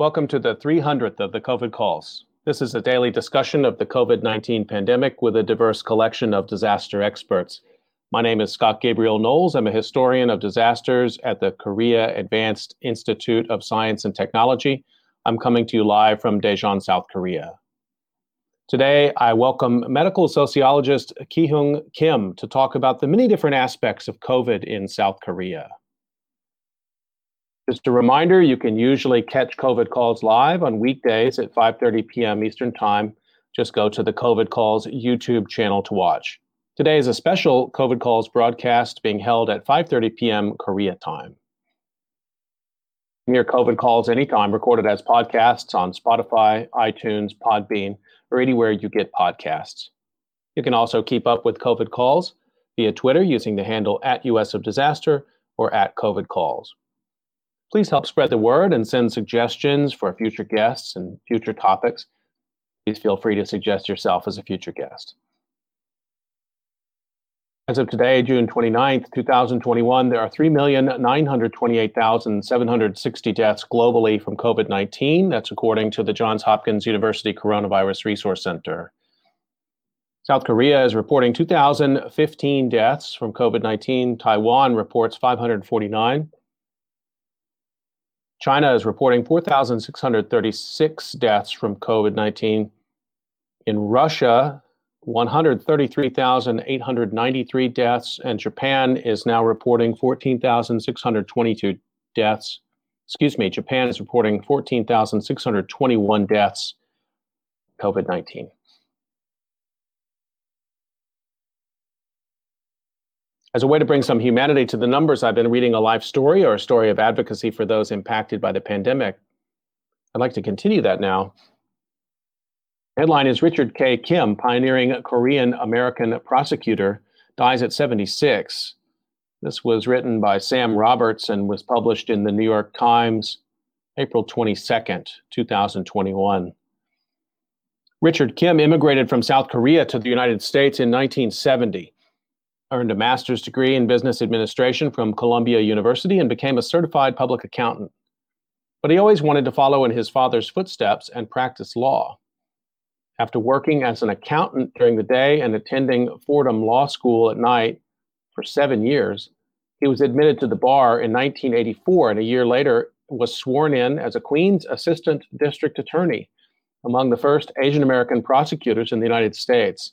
Welcome to the 300th of the COVID calls. This is a daily discussion of the COVID 19 pandemic with a diverse collection of disaster experts. My name is Scott Gabriel Knowles. I'm a historian of disasters at the Korea Advanced Institute of Science and Technology. I'm coming to you live from Daejeon, South Korea. Today, I welcome medical sociologist Ki-Hung Kim to talk about the many different aspects of COVID in South Korea. Just a reminder, you can usually catch COVID calls live on weekdays at 5:30 p.m. Eastern Time. Just go to the COVID Calls YouTube channel to watch. Today is a special COVID Calls broadcast being held at 5:30 p.m. Korea time. Hear COVID Calls anytime, recorded as podcasts on Spotify, iTunes, Podbean, or anywhere you get podcasts. You can also keep up with COVID Calls via Twitter using the handle at US of Disaster or at COVID Calls. Please help spread the word and send suggestions for future guests and future topics. Please feel free to suggest yourself as a future guest. As of today, June 29th, 2021, there are 3,928,760 deaths globally from COVID 19. That's according to the Johns Hopkins University Coronavirus Resource Center. South Korea is reporting 2,015 deaths from COVID 19. Taiwan reports 549. China is reporting 4,636 deaths from COVID 19. In Russia, 133,893 deaths, and Japan is now reporting 14,622 deaths. Excuse me, Japan is reporting 14,621 deaths COVID 19. As a way to bring some humanity to the numbers, I've been reading a life story or a story of advocacy for those impacted by the pandemic. I'd like to continue that now. Headline is Richard K. Kim, pioneering Korean American prosecutor, dies at 76. This was written by Sam Roberts and was published in the New York Times April 22nd, 2021. Richard Kim immigrated from South Korea to the United States in 1970 earned a master's degree in business administration from Columbia University and became a certified public accountant. But he always wanted to follow in his father's footsteps and practice law. After working as an accountant during the day and attending Fordham Law School at night for seven years, he was admitted to the bar in 1984 and a year later was sworn in as a Queens Assistant District Attorney, among the first Asian American prosecutors in the United States.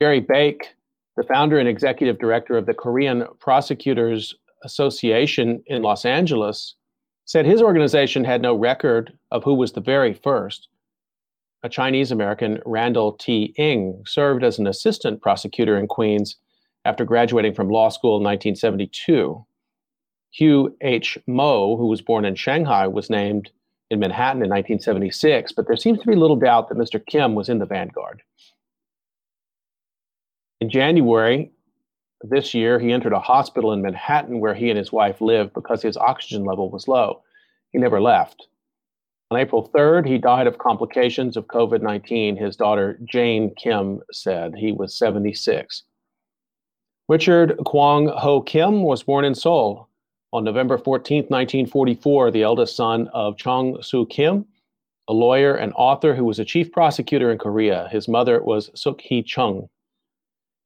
Gary Bake the founder and executive director of the Korean Prosecutors Association in Los Angeles, said his organization had no record of who was the very first. A Chinese American, Randall T. Ng, served as an assistant prosecutor in Queens after graduating from law school in 1972. Hugh H. Mo, who was born in Shanghai, was named in Manhattan in 1976, but there seems to be little doubt that Mr. Kim was in the vanguard. In January this year, he entered a hospital in Manhattan where he and his wife lived because his oxygen level was low. He never left. On April 3rd, he died of complications of COVID 19, his daughter Jane Kim said. He was 76. Richard Kwong Ho Kim was born in Seoul on November 14, 1944, the eldest son of Chong Soo Kim, a lawyer and author who was a chief prosecutor in Korea. His mother was Suk Hee Chung.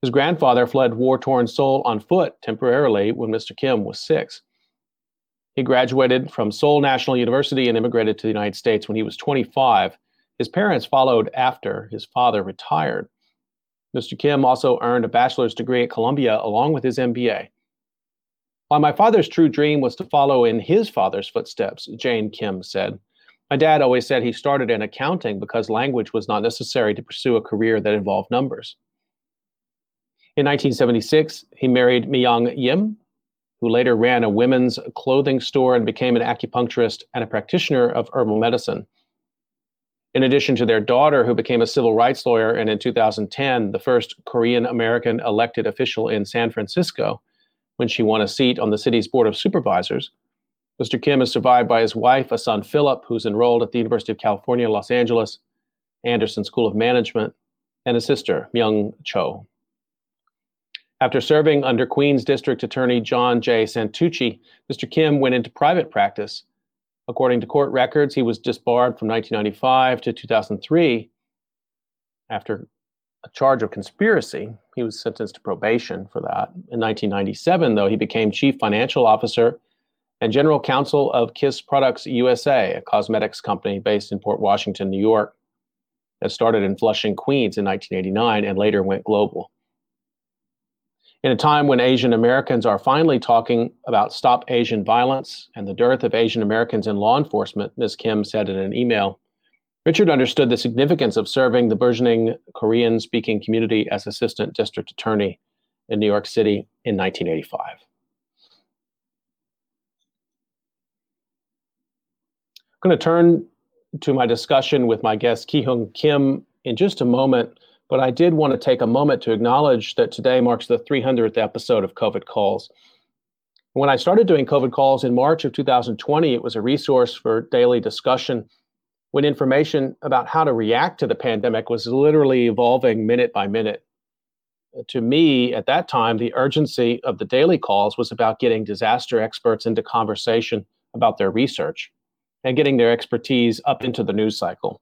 His grandfather fled war torn Seoul on foot temporarily when Mr. Kim was six. He graduated from Seoul National University and immigrated to the United States when he was 25. His parents followed after his father retired. Mr. Kim also earned a bachelor's degree at Columbia along with his MBA. While my father's true dream was to follow in his father's footsteps, Jane Kim said, my dad always said he started in accounting because language was not necessary to pursue a career that involved numbers. In 1976, he married Myung Yim, who later ran a women's clothing store and became an acupuncturist and a practitioner of herbal medicine. In addition to their daughter, who became a civil rights lawyer and in 2010, the first Korean American elected official in San Francisco, when she won a seat on the city's Board of Supervisors, Mr. Kim is survived by his wife, a son Philip, who's enrolled at the University of California, Los Angeles, Anderson School of Management, and a sister, Myung Cho. After serving under Queens District Attorney John J. Santucci, Mr. Kim went into private practice According to court records, he was disbarred from 1995 to 2003 after a charge of conspiracy. He was sentenced to probation for that. In 1997, though, he became chief financial officer and general counsel of Kiss Products USA, a cosmetics company based in Port Washington, New York, that started in Flushing, Queens in 1989 and later went global. In a time when Asian Americans are finally talking about Stop Asian Violence and the dearth of Asian Americans in law enforcement, Ms. Kim said in an email, Richard understood the significance of serving the burgeoning Korean speaking community as assistant district attorney in New York City in 1985. I'm going to turn to my discussion with my guest, Ki Hung Kim, in just a moment. But I did want to take a moment to acknowledge that today marks the 300th episode of COVID Calls. When I started doing COVID calls in March of 2020, it was a resource for daily discussion when information about how to react to the pandemic was literally evolving minute by minute. To me, at that time, the urgency of the daily calls was about getting disaster experts into conversation about their research and getting their expertise up into the news cycle.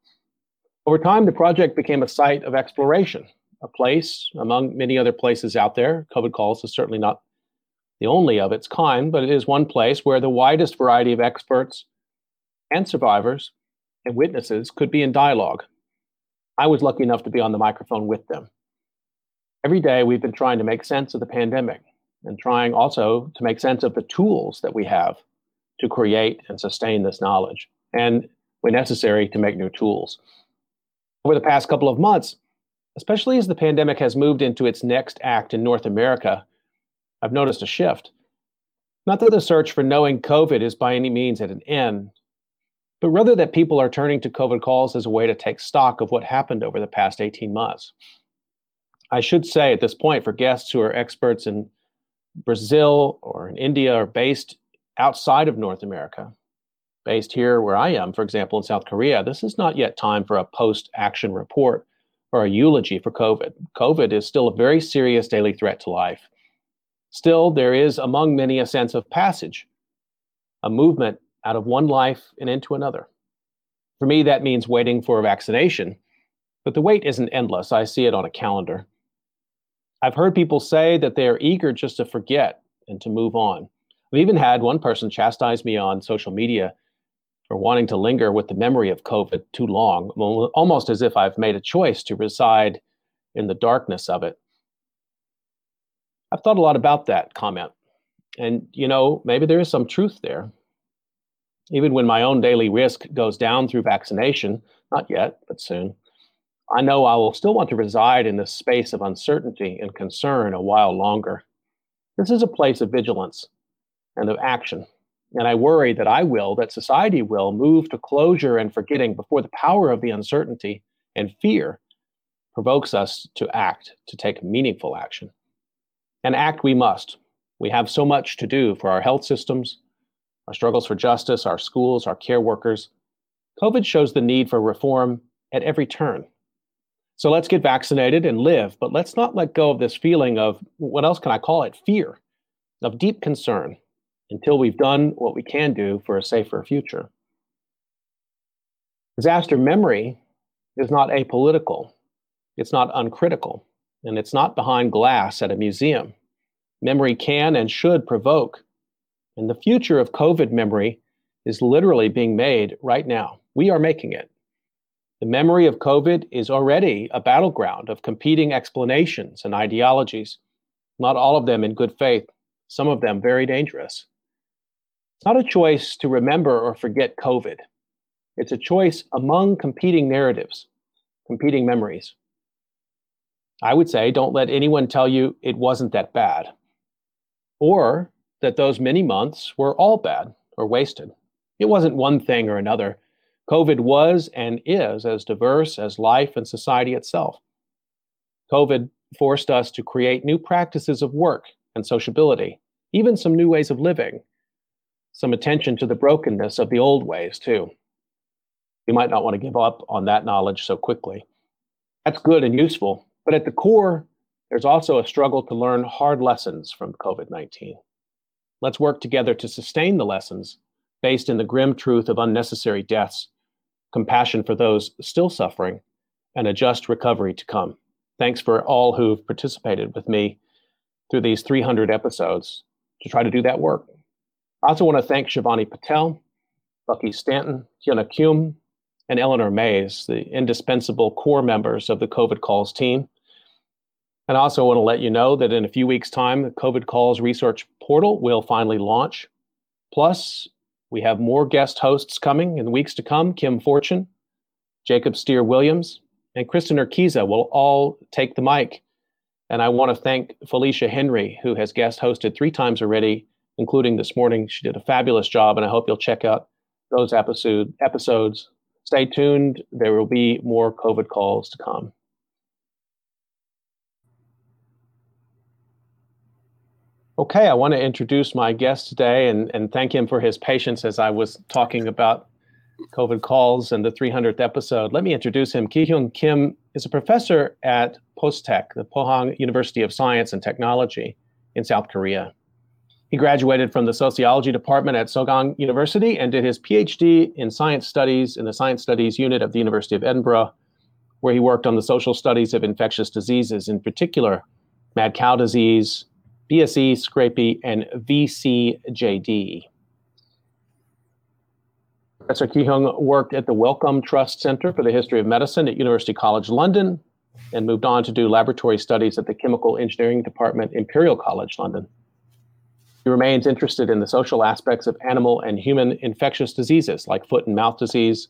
Over time, the project became a site of exploration, a place among many other places out there. COVID Calls is certainly not the only of its kind, but it is one place where the widest variety of experts and survivors and witnesses could be in dialogue. I was lucky enough to be on the microphone with them. Every day, we've been trying to make sense of the pandemic and trying also to make sense of the tools that we have to create and sustain this knowledge, and when necessary, to make new tools over the past couple of months, especially as the pandemic has moved into its next act in North America, I've noticed a shift. Not that the search for knowing COVID is by any means at an end, but rather that people are turning to COVID calls as a way to take stock of what happened over the past 18 months. I should say at this point, for guests who are experts in Brazil or in India or based outside of North America, based here where I am, for example, in South Korea, this is not yet time for a post action report or a eulogy for COVID. COVID is still a very serious daily threat to life. Still, there is among many a sense of passage, a movement out of one life and into another. For me, that means waiting for a vaccination, but the wait isn't endless. I see it on a calendar. I've heard people say that they are eager just to forget and to move on. I've even had one person chastise me on social media or wanting to linger with the memory of COVID too long, almost as if I've made a choice to reside in the darkness of it. I've thought a lot about that comment. And, you know, maybe there is some truth there. Even when my own daily risk goes down through vaccination, not yet, but soon, I know I will still want to reside in this space of uncertainty and concern a while longer. This is a place of vigilance and of action. And I worry that I will, that society will, move to closure and forgetting before the power of the uncertainty and fear provokes us to act, to take meaningful action. And act we must. We have so much to do for our health systems, our struggles for justice, our schools, our care workers. COVID shows the need for reform at every turn. So let's get vaccinated and live, but let's not let go of this feeling of what else can I call it? Fear, of deep concern, until we've done what we can do for a safer future. Disaster memory is not apolitical, it's not uncritical, and it's not behind glass at a museum. Memory can and should provoke. And the future of COVID memory is literally being made right now. We are making it. The memory of COVID is already a battleground of competing explanations and ideologies, not all of them in good faith, some of them very dangerous. It's not a choice to remember or forget COVID. It's a choice among competing narratives, competing memories. I would say don't let anyone tell you it wasn't that bad, or that those many months were all bad or wasted. It wasn't one thing or another. COVID was and is as diverse as life and society itself. COVID forced us to create new practices of work and sociability, even some new ways of living some attention to the brokenness of the old ways, too. We might not want to give up on that knowledge so quickly. That's good and useful, but at the core, there's also a struggle to learn hard lessons from COVID 19. Let's work together to sustain the lessons based in the grim truth of unnecessary deaths, compassion for those still suffering, and a just recovery to come. Thanks for all who've participated with me through these 300 episodes to try to do that work. I also want to thank Shivani Patel, Bucky Stanton, Hyuna Kim, and Eleanor Mays, the indispensable core members of the COVID Calls team. And I also want to let you know that in a few weeks' time, the COVID Calls research portal will finally launch. Plus, we have more guest hosts coming in the weeks to come. Kim Fortun, Jacob Steere-Williams, and Kristin Urquiza will all take the mic. And I want to thank Felicia Henry, who has guest hosted three times already, including this morning. She did a fabulous job, and I hope you'll check out those episode, episodes. Stay tuned. There will be more COVID calls to come. Okay, I want to introduce my guest today and, and thank him for his patience as I was talking about COVID calls and the 300th episode. Let me introduce him. Ki-Hyun Kim is a professor at Postech, the Pohang University of Science and Technology in South Korea. He graduated from the sociology department at Sogang University and did his PhD in science studies in the science studies unit of the University of Edinburgh, where he worked on the social studies of infectious diseases, in particular, mad cow disease, BSE, Scrapie, and VCJD. Professor Ki-Hyun worked at the Wellcome Trust Center for the History of Medicine at University College London and moved on to do laboratory studies at the Chemical Engineering Department, Imperial College London. He remains interested in the social aspects of animal and human infectious diseases like foot and mouth disease,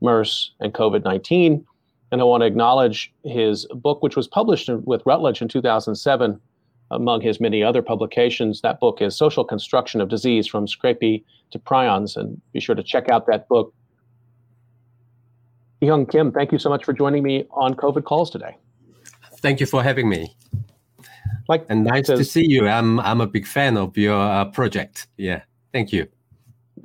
MERS, and COVID 19. And I want to acknowledge his book, which was published with Routledge in 2007, among his many other publications. That book is Social Construction of Disease from Scrapie to Prions. And be sure to check out that book. Young Kim, thank you so much for joining me on COVID calls today. Thank you for having me. Like and nice to, to see you. I'm I'm a big fan of your uh, project. Yeah, thank you.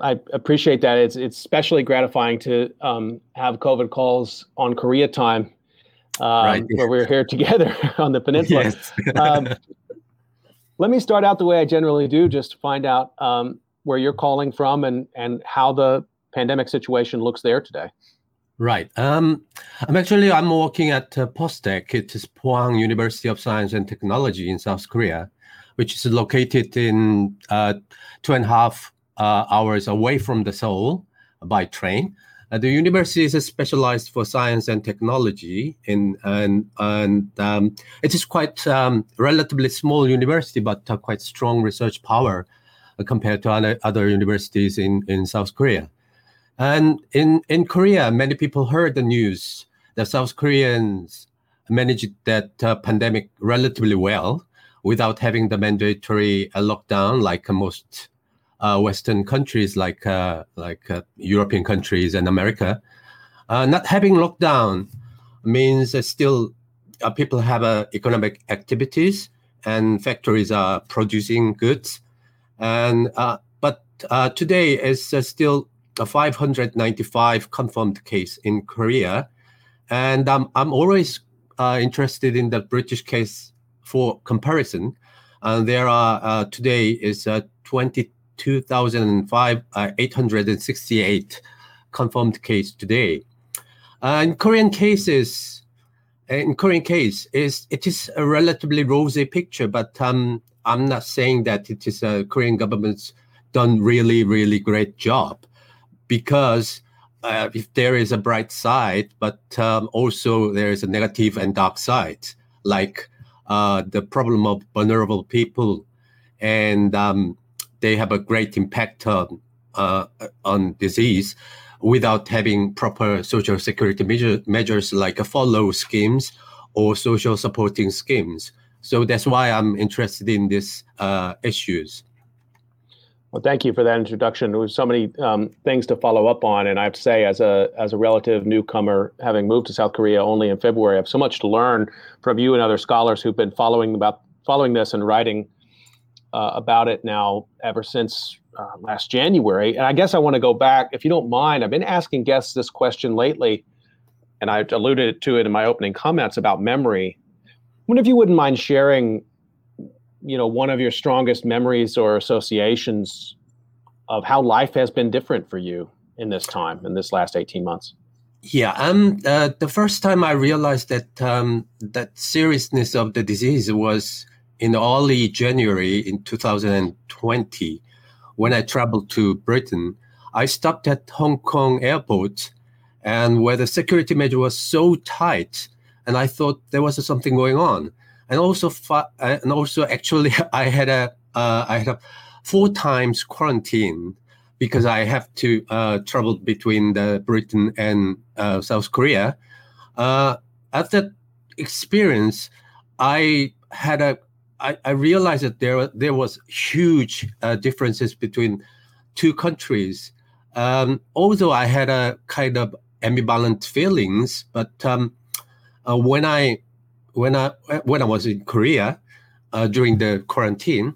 I appreciate that. It's it's especially gratifying to um, have COVID calls on Korea time, um, right. where we're here together on the peninsula. Yes. um, let me start out the way I generally do, just to find out um, where you're calling from and and how the pandemic situation looks there today. Right. Um, I'm actually I'm working at uh, Postech. It is Pohang University of Science and Technology in South Korea, which is located in uh, two and a half uh, hours away from the Seoul by train. Uh, the university is specialized for science and technology, in, and and um, it is quite um, relatively small university, but quite strong research power uh, compared to other, other universities in, in South Korea. And in in Korea, many people heard the news that South Koreans managed that uh, pandemic relatively well without having the mandatory uh, lockdown like most uh, Western countries like uh, like uh, European countries and America. Uh, not having lockdown means still uh, people have economic activities and factories are producing goods, and but today is still a 595 confirmed case in Korea, and um, I'm always interested in the British case for comparison. And there are uh, today is uh, 20 2005, uh, 868 confirmed case today. Uh, in Korean cases, in Korean case, is it is a relatively rosy picture, but um, I'm not saying that it is a Korean government's done really, really great job, because uh, if there is a bright side, but um, also there is a negative and dark side, like uh, the problem of vulnerable people and um, they have a great impact on, uh, on disease without having proper social security measure, measures like follow schemes or social supporting schemes. So that's why I'm interested in these uh, issues. Well, thank you for that introduction. There was so many um, things to follow up on, and I have to say, as a as a relative newcomer, having moved to South Korea only in February, I have so much to learn from you and other scholars who've been following about following this and writing uh, about it now ever since uh, last January. And I guess I want to go back, if you don't mind. I've been asking guests this question lately, and I alluded to it in my opening comments about memory. I wonder if you wouldn't mind sharing, you know, one of your strongest memories or associations of how life has been different for you in this time, in this last 18 months. Yeah, um, uh, the first time I realized that um, that seriousness of the disease was in early January in 2020, when I traveled to Britain. I stopped at Hong Kong airport, and where the security measure was so tight, and I thought there was something going on. And also, and also, actually, I had a uh, I had a four times quarantine because I have to uh, travel between the Britain and uh, South Korea. Uh, at that experience, I had a I, I realized that there there was huge uh, differences between two countries. Um, although I had a kind of ambivalent feelings, but um, uh, when I when I when I was in Korea uh, during the quarantine,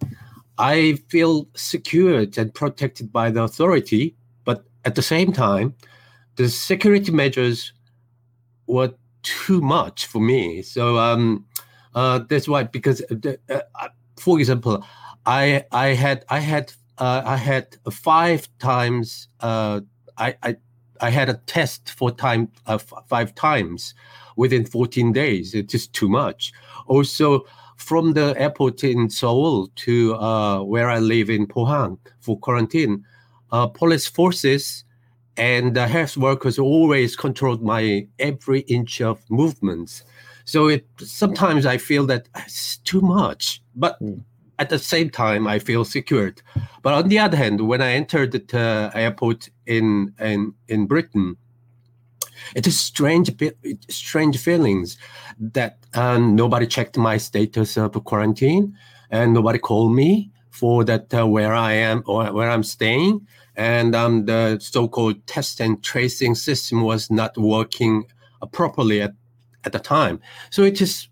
I feel secured and protected by the authority, but at the same time, the security measures were too much for me. So um, uh, that's why, because the, uh, uh, for example, I I had I had uh, I had five times uh, I, I I had a test for time uh, five times within 14 days. It is just too much. Also, from the airport in Seoul to uh, where I live in Pohang for quarantine, uh, police forces and the health workers always controlled my every inch of movements. So it sometimes I feel that it's too much, but mm. at the same time I feel secured. But on the other hand, when I entered the uh, airport in in in Britain, it is strange, strange feelings that um, nobody checked my status of quarantine and nobody called me for that uh, where I am or where I'm staying. And um, the so-called test and tracing system was not working properly at, at the time. So it is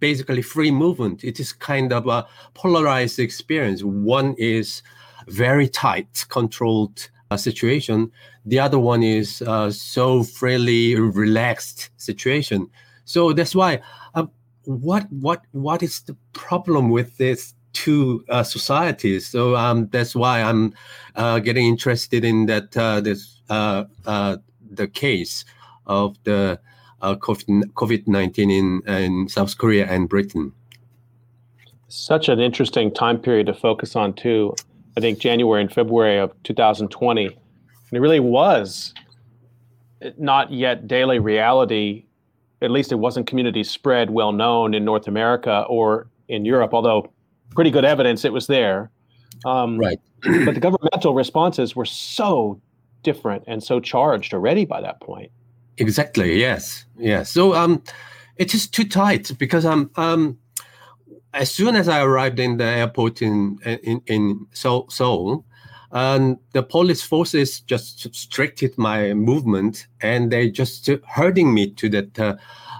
basically free movement. It is kind of a polarized experience. One is very tight, controlled situation. The other one is uh, so freely relaxed situation. So that's why. Uh, what what what is the problem with this two uh, societies? So um, that's why I'm uh, getting interested in that uh, this the case of the COVID nineteen in in South Korea and Britain. Such an interesting time period to focus on too. I think January and February of 2020. And it really was not yet daily reality. At least it wasn't community spread, well known in North America or in Europe, although pretty good evidence it was there. Um, right. but the governmental responses were so different and so charged already by that point. Exactly. Yes. Yes. So um, it is too tight because um um as soon as I arrived in the airport in in, in Seoul, um, the police forces just restricted my movement and they just herding me to that uh,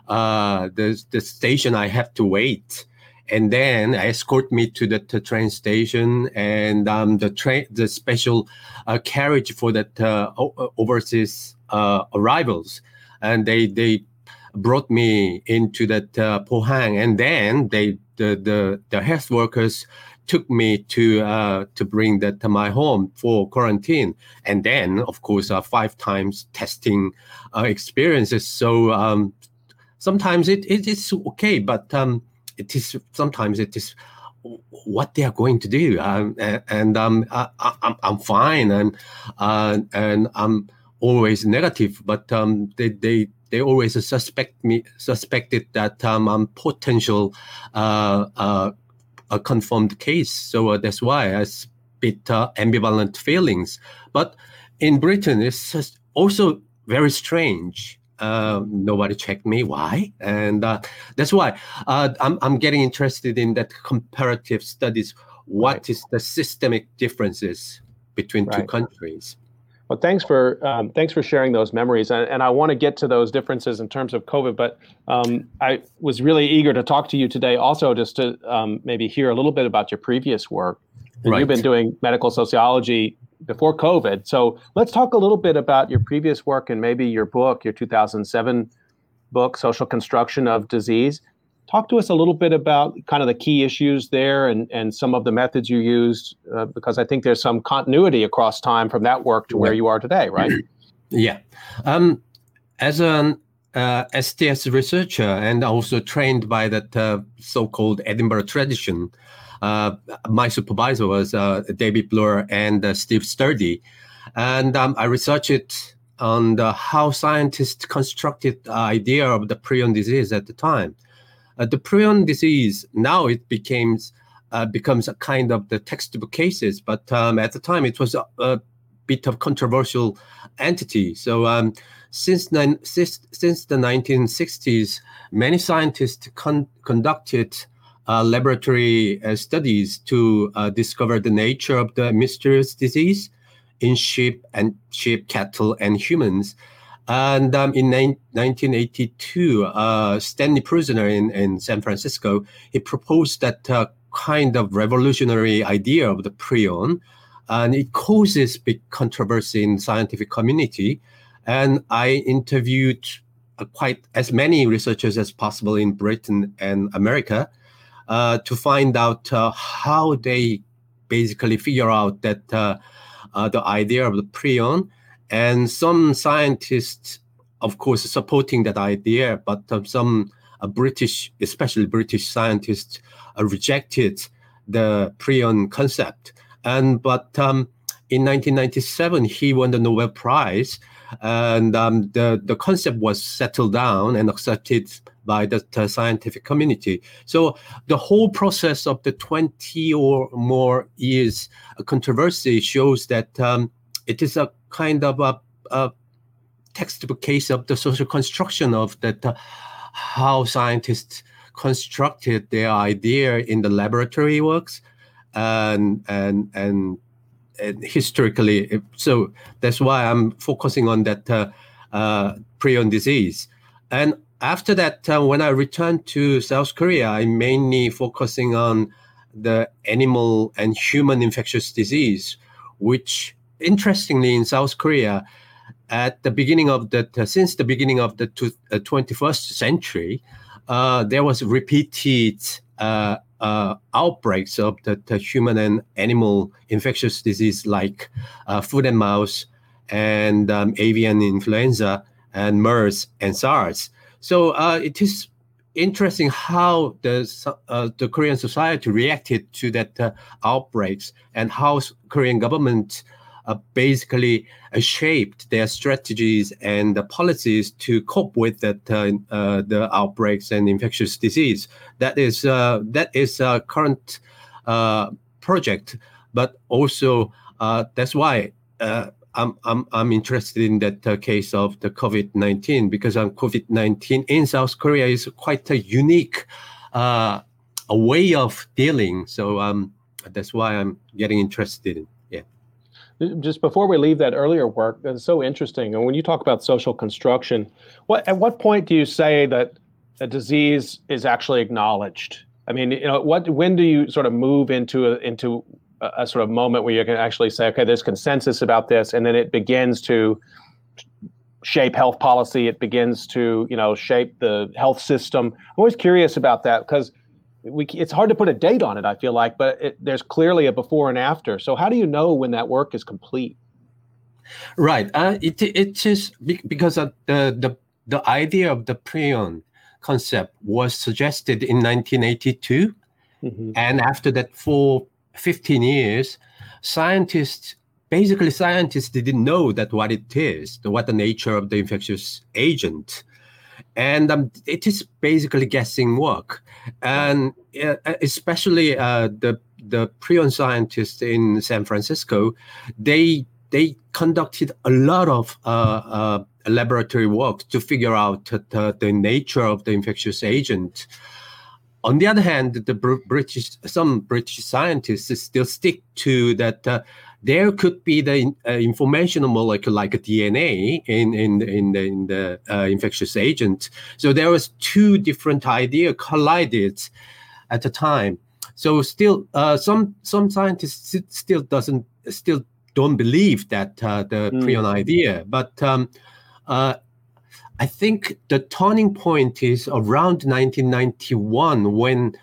uh, the the station I have to wait. And then escort me to the, the train station and um, the train the special uh, carriage for that uh, overseas uh, arrivals. And they they brought me into that uh, Pohang. And then they the the, the health workers took me to uh, to bring that to my home for quarantine, and then of course uh, five times testing uh, experiences. So um, sometimes it, it is okay, but um, it is sometimes it is what they are going to do, um, and, and um, I, am I'm fine, and uh, and I'm always negative, but um, they they they always suspect me suspected that um, I'm potential uh, uh, a confirmed case. So uh, that's why I have bit uh, ambivalent feelings. But in Britain, it's also very strange. Uh, nobody checked me. Why? And uh, that's why uh, I'm, I'm getting interested in that comparative studies. What right. is the systemic differences between right. two countries? Well, thanks for um, thanks for sharing those memories, and, and I want to get to those differences in terms of COVID. But um, I was really eager to talk to you today, also just to um, maybe hear a little bit about your previous work. Right. You've been doing medical sociology before COVID, so let's talk a little bit about your previous work and maybe your book, your 2007 book, Social Construction of Disease. Talk to us a little bit about kind of the key issues there and, and some of the methods you used, uh, because I think there's some continuity across time from that work to where you are today, right? Yeah. Um, as an uh, STS researcher and also trained by that uh, so-called Edinburgh tradition, uh, my supervisor was uh, David Bloor and uh, Steve Sturdy. And um, I researched on the, how scientists constructed the idea of the prion disease at the time. Uh, the prion disease, now it becomes, uh, becomes a kind of the textbook cases, but um, at the time it was a, a, bit of controversial entity. So um, since, since, since the 1960s, many scientists con- conducted uh, laboratory uh, studies to uh, discover the nature of the mysterious disease in sheep and sheep, cattle, and humans. And um, in 1982, uh, Stanley Prusiner in, in San Francisco, he proposed that uh, kind of revolutionary idea of the prion, and it causes big controversy in scientific community. And I interviewed uh, quite as many researchers as possible in Britain and America uh, to find out uh, how they basically figure out that uh, the idea of the prion. And some scientists, of course, supporting that idea, but some British, especially British scientists, rejected the prion concept. And but um, in 1997, he won the Nobel Prize, and um, the the concept was settled down and accepted by the, scientific community. So the whole process of the 20 or more years controversy shows that um, it is a kind of a, a, textbook case of the social construction of that uh, how scientists constructed their idea in the laboratory works and and and, and historically. So that's why i'm focusing on that uh, uh, prion disease. And after that, uh, when I returned to South Korea, I'm mainly focusing on the animal and human infectious disease, which interestingly in South Korea, at the beginning of the uh, since the beginning of the uh, 21st century, uh, there was repeated uh, uh, outbreaks of the, the, human and animal infectious disease like foot and mouth and um, avian influenza and MERS and SARS. So uh, it is interesting how the uh, the Korean society reacted to that uh, outbreaks and how Korean government uh, basically uh, shaped their strategies and the policies to cope with that uh, the outbreaks and infectious disease. That is that is a current project, but also that's why. I'm, I'm, I'm interested in that uh, case of the COVID 19 because um, COVID 19 in South Korea is quite a unique uh, a way of dealing. So um, that's why I'm getting interested in. Just before we leave that earlier work, that's so interesting. And when you talk about social construction, what at what point do you say that a disease is actually acknowledged? I mean, you know, what when do you sort of move into a, into a, a sort of moment where you can actually say, okay, there's consensus about this, and then it begins to shape health policy. It begins to, you know, shape the health system. I'm always curious about that because we, it's hard to put a date on it. I feel like, but it, there's clearly a before and after. So how do you know when that work is complete? Right. Uh, it it is because of the the the idea of the prion concept was suggested in 1982, mm-hmm. and after that, for 15 years, scientists basically scientists didn't know that what it is, what the nature of the infectious agent, and um, it is basically guessing work, and uh, especially uh, the the prion scientists in San Francisco, they they conducted a lot of uh, uh laboratory work to figure out the, the nature of the infectious agent. On the other hand, the British, some British scientists still stick to that uh, there could be the uh, informational molecule like a DNA in in in the, in the uh, infectious agent. So there was two different ideas collided at the time. So still, uh, some some scientists still doesn't still don't believe that uh, the mm. prion idea, but um, uh, I think the turning point is around 1991 when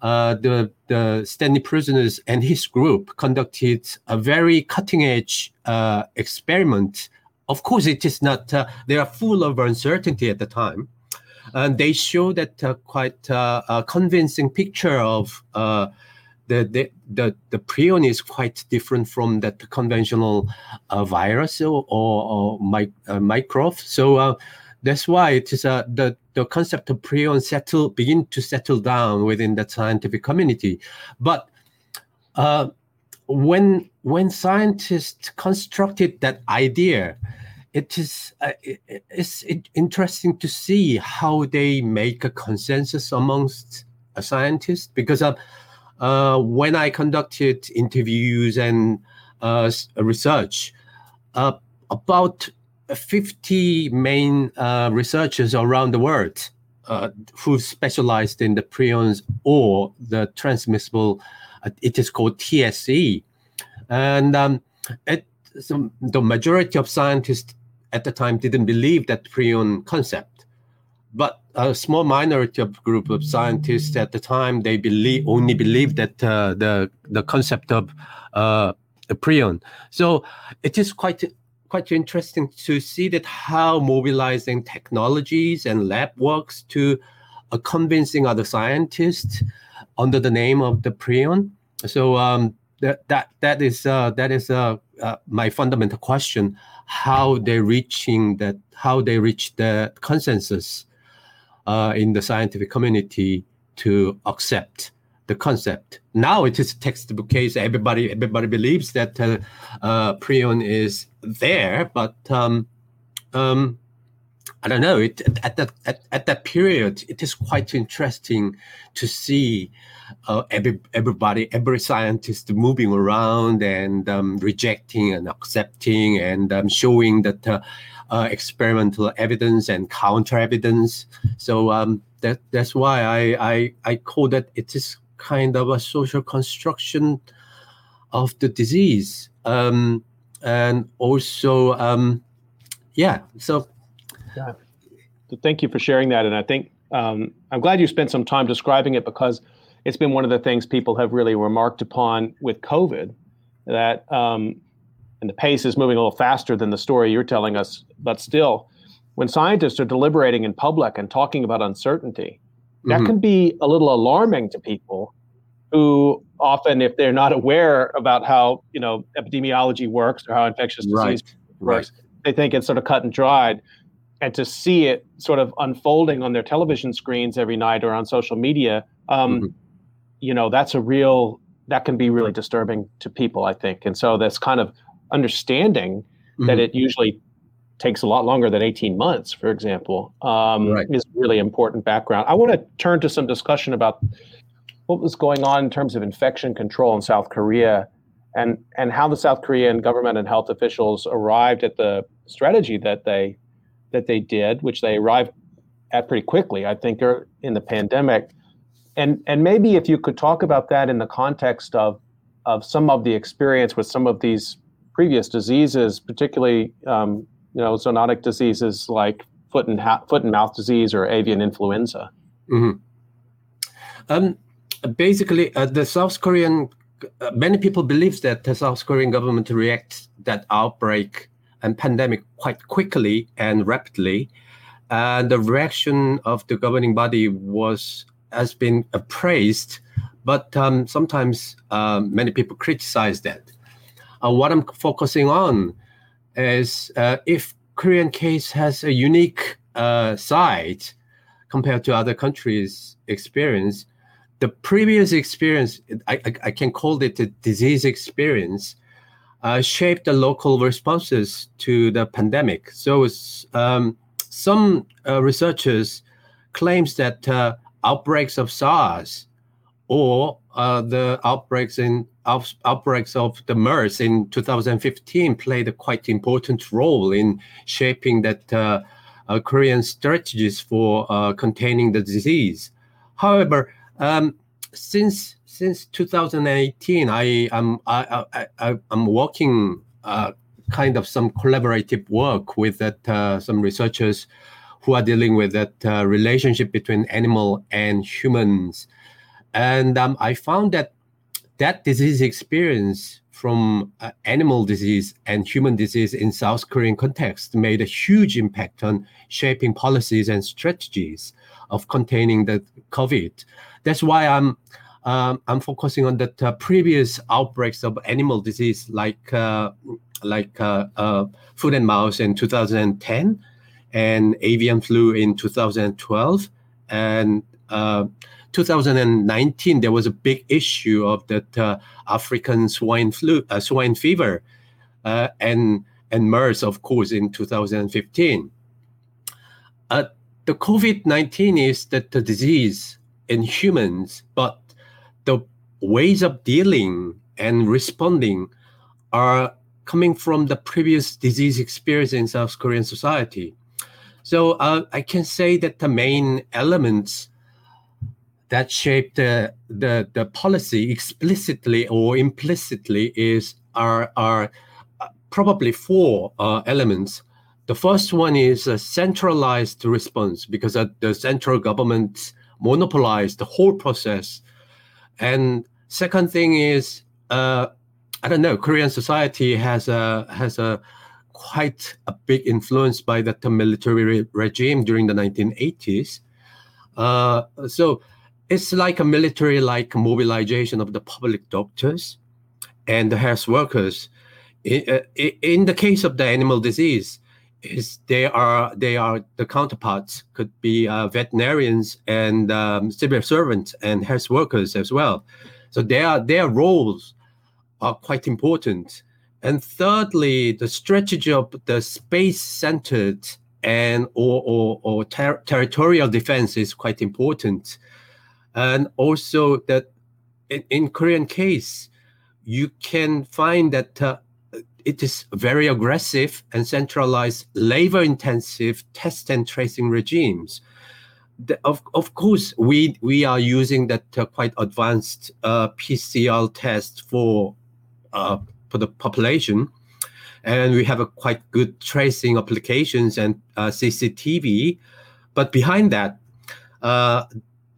uh, the the Stanley Prusiner's and his group conducted a very cutting edge uh, experiment. Of course, it is not. Uh, they are full of uncertainty at the time, and they show that uh, quite uh, a convincing picture of uh, the, the the the prion is quite different from that conventional virus or, or, or mic- microbe. So that's why it is uh, the the concept of prion settle begin to settle down within the scientific community. But uh, when when scientists constructed that idea, it is uh, it, it's interesting to see how they make a consensus amongst a scientist because uh, uh, when I conducted interviews and uh, research, uh, about 50 main uh, researchers around the world uh, who specialized in the prions or the transmissible, uh, it is called TSE. And um, it, so the majority of scientists at the time didn't believe that prion concept. But a small minority of group of scientists at the time, they believe only believe that uh, the, the concept of uh, prion. So it is quite quite interesting to see that how mobilizing technologies and lab works to uh, convincing other scientists under the name of the prion. So um, that that that is uh, that is uh, uh, my fundamental question: how they reaching that, how they reach the consensus uh, in the scientific community to accept the concept. Now it is a textbook case. Everybody everybody believes that uh, uh, prion is there, but um, um, I don't know. It at that at, at that period, it is quite interesting to see uh, every everybody, every scientist moving around and um, rejecting and accepting and um, showing that uh, uh, experimental evidence and counter evidence. So um, that that's why I I I call that it is kind of a social construction of the disease. Um, and also, um, yeah, so. Yeah. Thank you for sharing that. And I think um, I'm glad you spent some time describing it because it's been one of the things people have really remarked upon with COVID that, um, and the pace is moving a little faster than the story you're telling us, but still, when scientists are deliberating in public and talking about uncertainty, that mm-hmm. can be a little alarming to people who often if they're not aware about how you know epidemiology works or how infectious disease right. works right. they think it's sort of cut and dried and to see it sort of unfolding on their television screens every night or on social media um, mm-hmm. you know that's a real that can be really disturbing to people i think and so that's kind of understanding mm-hmm. that it usually takes a lot longer than 18 months, for example, um, right. is really important background. I want to turn to some discussion about what was going on in terms of infection control in South Korea and, and how the South Korean government and health officials arrived at the strategy that they that they did, which they arrived at pretty quickly, I think, er, in the pandemic. And and maybe if you could talk about that in the context of of some of the experience with some of these previous diseases, particularly um, you know, zoonotic diseases like foot and ha- foot and mouth disease or avian influenza. Mm-hmm. Um, basically, uh, the South Korean uh, many people believe that the South Korean government reacts that outbreak and pandemic quite quickly and rapidly, and the reaction of the governing body was has been appraised, but um, sometimes um, many people criticize that. Uh, what I'm focusing on is uh, if Korean case has a unique uh, side compared to other countries' experience, the previous experience, I, I, I can call it the disease experience, uh, shaped the local responses to the pandemic. So um, some uh, researchers claims that uh, outbreaks of SARS or uh, the outbreaks in out, outbreaks of the MERS in 2015 played a quite important role in shaping that uh, uh, Korean strategies for uh, containing the disease. However, um, since since 2018, I am I, I, I am working uh, kind of some collaborative work with that uh, some researchers who are dealing with that relationship between animal and humans. And um, I found that that disease experience from uh, animal disease and human disease in South Korean context made a huge impact on shaping policies and strategies of containing the COVID. That's why I'm um, I'm focusing on the uh, previous outbreaks of animal disease, like uh, like uh, uh, foot and mouth in 2010, and avian flu in 2012, and uh, 2019 there was a big issue of that uh, African swine flu, swine fever, and and MERS, of course, in 2015. the COVID-19 is that the disease in humans, but the ways of dealing and responding are coming from the previous disease experience in South Korean society. So uh, I can say that the main elements that shape the, the, the policy explicitly or implicitly is are, are uh, probably four uh, elements. The first one is a centralized response because the central government monopolized the whole process and second thing is, uh, I don't know, Korean society has a has a quite a big influence by the military re- regime during the 1980s. Uh, so it's like a military like mobilization of the public doctors and the health workers. In, uh, in the case of the animal disease, is they are they are the counterparts could be uh, veterinarians and um, civil servants and health workers as well. So their their roles are quite important. And thirdly, the strategy of the space-centered and or or, or ter- territorial defense is quite important. And also that in, in Korean case, you can find that uh, it is very aggressive and centralized, labor intensive test and tracing regimes. The, of, of course, we, we are using that uh, quite advanced uh, PCR test for, uh, for the population. And we have a quite good tracing applications and uh, CCTV. But behind that, uh,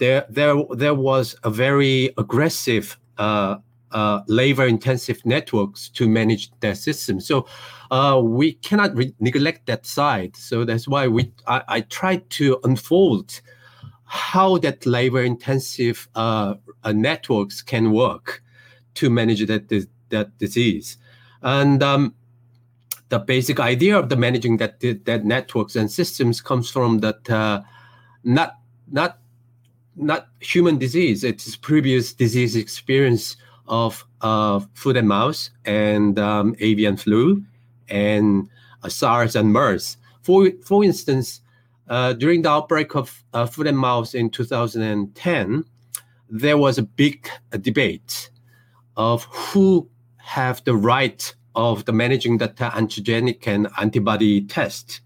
there, there, there was a very aggressive uh, uh, labor intensive networks to manage their system. So uh, we cannot re- neglect that side. So that's why we I, I tried to unfold how that labor intensive uh, uh networks can work to manage that that disease. And um, the basic idea of the managing that that networks and systems comes from that uh, not not not human disease. It's previous disease experience of uh, foot and mouth and um, avian flu and uh, SARS and MERS. For, for instance, uh, during the outbreak of uh, foot and mouth in 2010, there was a big debate of who have the right of the managing the antigenic and antibody test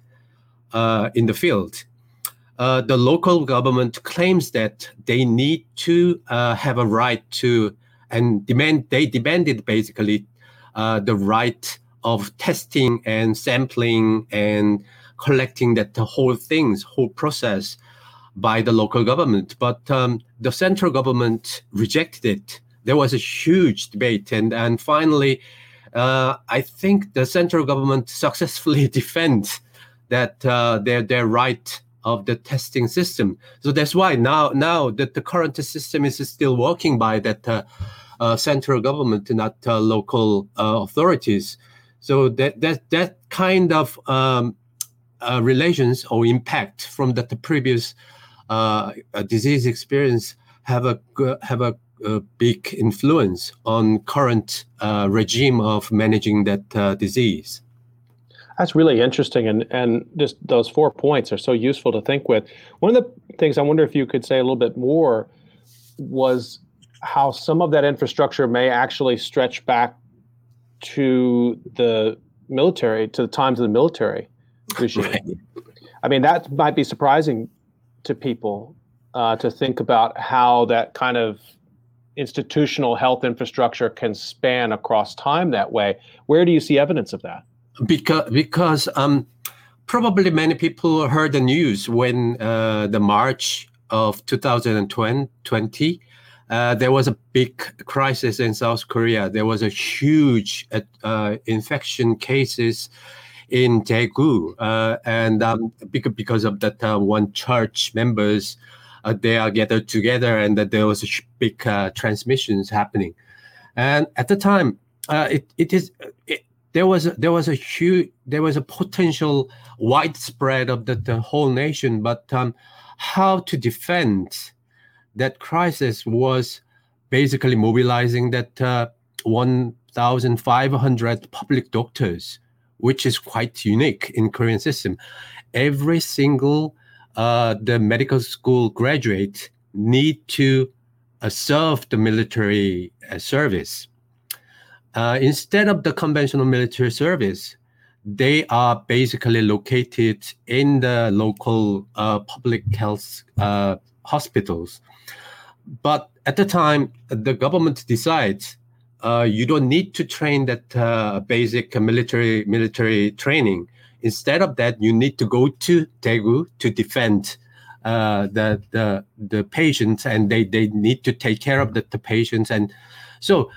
uh, in the field. Uh, the local government claims that they need to uh, have a right to and demand they demanded basically uh, the right of testing and sampling and collecting that the whole things whole process by the local government. But um, the central government rejected it. There was a huge debate. And and finally uh, i think the central government successfully defends that uh, their their right of the testing system so that's why now now that the current system is still working by that uh, uh, central government, not uh, local uh, authorities. So that that that kind of um, uh, relations or impact from the, the previous uh, disease experience have a have a, a big influence on current regime of managing that disease. That's really interesting, and and just those four points are so useful to think with. One of the things I wonder if you could say a little bit more was how some of that infrastructure may actually stretch back to the military, to the times of the military regime. Right. I mean, that might be surprising to people uh, to think about how that kind of institutional health infrastructure can span across time that way. Where do you see evidence of that? Because because um, probably many people heard the news when uh, the March of 2020, uh, there was a big crisis in South Korea. There was a huge uh, infection cases in Daegu, uh, and um, because of that, uh, one church members uh, they are gathered together, and that there was a big transmissions happening. And at the time, it it is it, there was a, there was a huge there was a potential widespread of the, the whole nation, but um, how to defend that crisis was basically mobilizing that uh, 1,500 public doctors, which is quite unique in Korean system. Every single uh, the medical school graduate need to uh, serve the military uh, service. Uh, instead of the conventional military service, they are basically located in the local uh, public health uh, hospitals. But at the time, the government decides uh, you don't need to train that uh, basic military military training. Instead of that, you need to go to Daegu to defend uh, the the the patients, and they they need to take care of the, the patients. And so,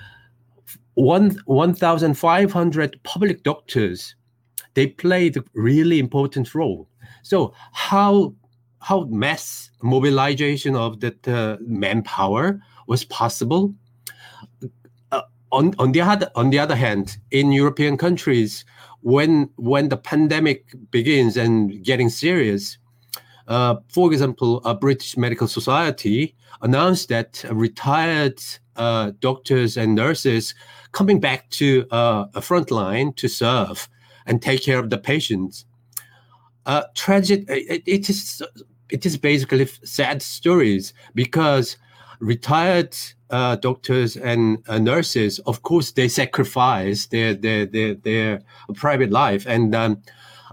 one one thousand five hundred public doctors they played a really important role. So how how mass mobilization of that uh, manpower was possible? Uh, on on the other on the other hand, in European countries, when when the pandemic begins and getting serious, uh, for example, a British Medical Society announced that retired uh, doctors and nurses coming back to uh, a front line to serve and take care of the patients. Uh, tragic. It, it is it is basically sad stories because retired uh, doctors and uh, nurses, of course, they sacrifice their their their, their private life and um,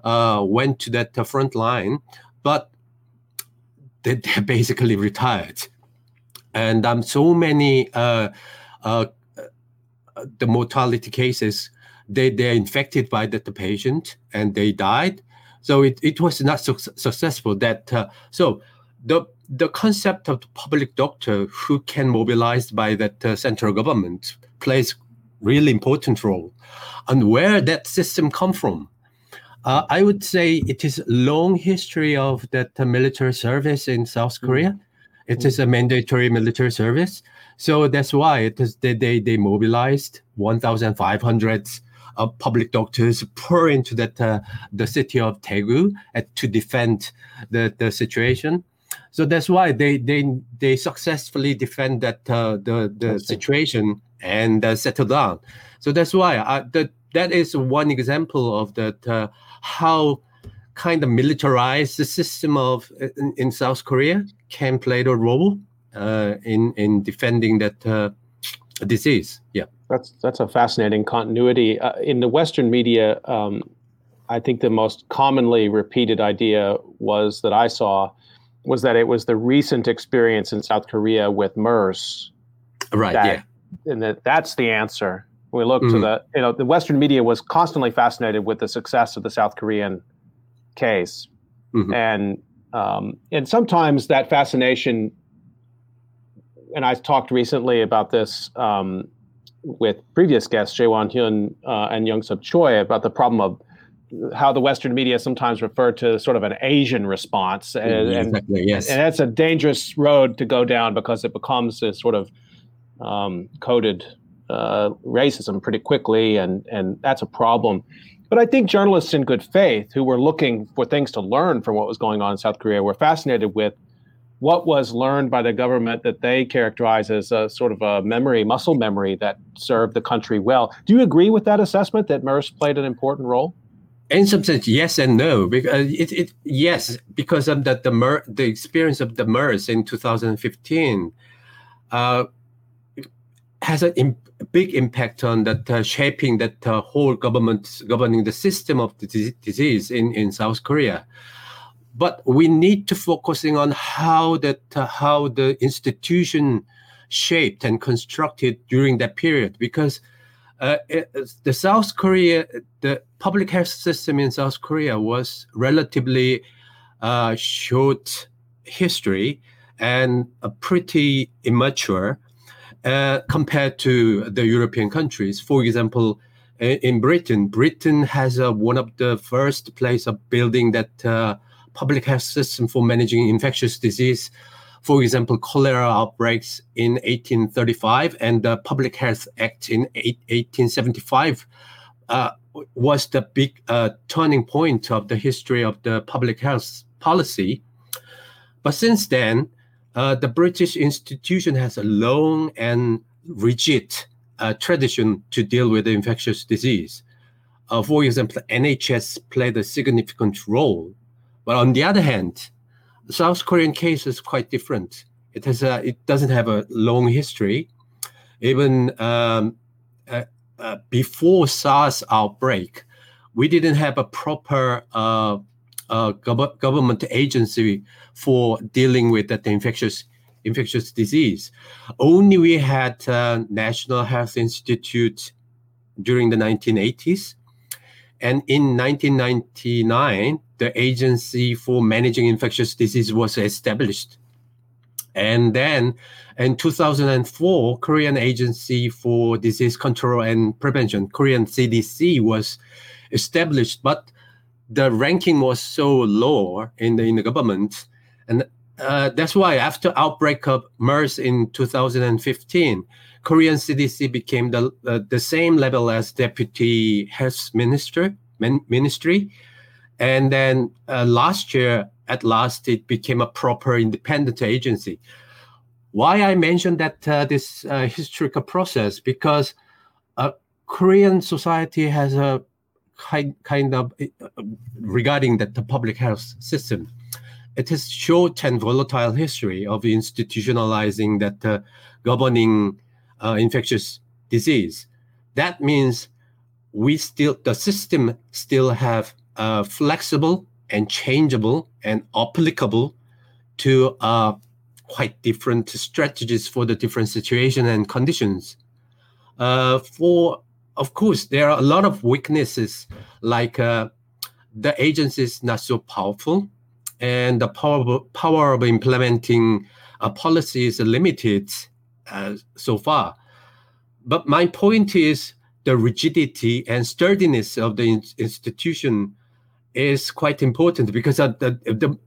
uh, went to that front line, but they, are basically retired, and um, so many uh, uh, the mortality cases they they're infected by the, the patient and they died. So it, it was not su- successful. That uh, so the the concept of the public doctor who can mobilize by that uh, central government plays really important role, and where that system come from. Uh, I would say it is long history of that uh, military service in South mm-hmm. Korea. It is a mandatory military service, so that's why it is they they, they mobilized 1,500 uh, public doctors pour into that uh, the city of Daegu uh, to defend the, the situation. So that's why they they they successfully defend that uh, the the situation and uh, settle down. So that's why I, that that is one example of that uh, how kind of militarized the system of in, in South Korea can play the role in in defending that disease. Yeah. That's that's a fascinating continuity uh, in the Western media. Um, I think the most commonly repeated idea was that I saw was that it was the recent experience in South Korea with MERS. Right. That, yeah. And that that's the answer. we look mm-hmm. to the you know the Western media was constantly fascinated with the success of the South Korean case, mm-hmm. and um, and sometimes that fascination. And I've talked recently about this um, with previous guests, Jae-won Hyun uh, and Young Sub Choi, about the problem of how the Western media sometimes refer to sort of an Asian response, and, exactly, and, yes. and that's a dangerous road to go down because it becomes this sort of um, coded uh, racism pretty quickly, and and that's a problem. But I think journalists in good faith who were looking for things to learn from what was going on in South Korea were fascinated with what was learned by the government that they characterize as a sort of a memory, muscle memory that served the country well. Do you agree with that assessment that MERS played an important role? In some sense, yes and no. Because it, it yes, because of the the, MER, the experience of the MERS in 2015 uh, has a Im- big impact on that uh, shaping that uh, whole government governing the system of the disease in, in South Korea but we need to focusing on how that uh, how the institution shaped and constructed during that period because uh, it, the South Korea the public health system in South Korea was relatively uh, short history and pretty immature uh, compared to the European countries. For example, in Britain, Britain has one of the first place of building that uh, public health system for managing infectious disease. For example, cholera outbreaks in 1835 and the Public Health Act in 1875 uh, was the big uh, turning point of the history of the public health policy. But since then, uh, the British institution has a long and rigid uh, tradition to deal with infectious disease. Uh, for example, NHS played a significant role. But on the other hand, the South Korean case is quite different. It has a, it doesn't have a long history. Even um, uh, uh before SARS outbreak, we didn't have a proper uh, uh, gov- government agency for dealing with that infectious infectious disease. Only we had uh, National Health Institute during the 1980s, and in 1999, the Agency for Managing Infectious Disease was established. And then in 2004, Korean Agency for Disease Control and Prevention, Korean CDC, was established. But the ranking was so low in the, in the government. And uh, that's why after outbreak of MERS in 2015, Korean CDC became the, uh, the same level as deputy health minister, ministry. And then uh, last year, at last, it became a proper independent agency. Why I mentioned that uh, this uh, historical process because uh, Korean society has a kind kind of uh, regarding that the public health system. It has short and volatile history of institutionalizing that uh, governing infectious disease. That means we still the system still have uh, flexible and changeable and applicable to uh, quite different strategies for the different situation and conditions. Uh, for of course, there are a lot of weaknesses, like uh, the agency is not so powerful, and the power power of implementing a policy is limited uh, so far. But my point is the rigidity and sturdiness of the in- institution is quite important because the, the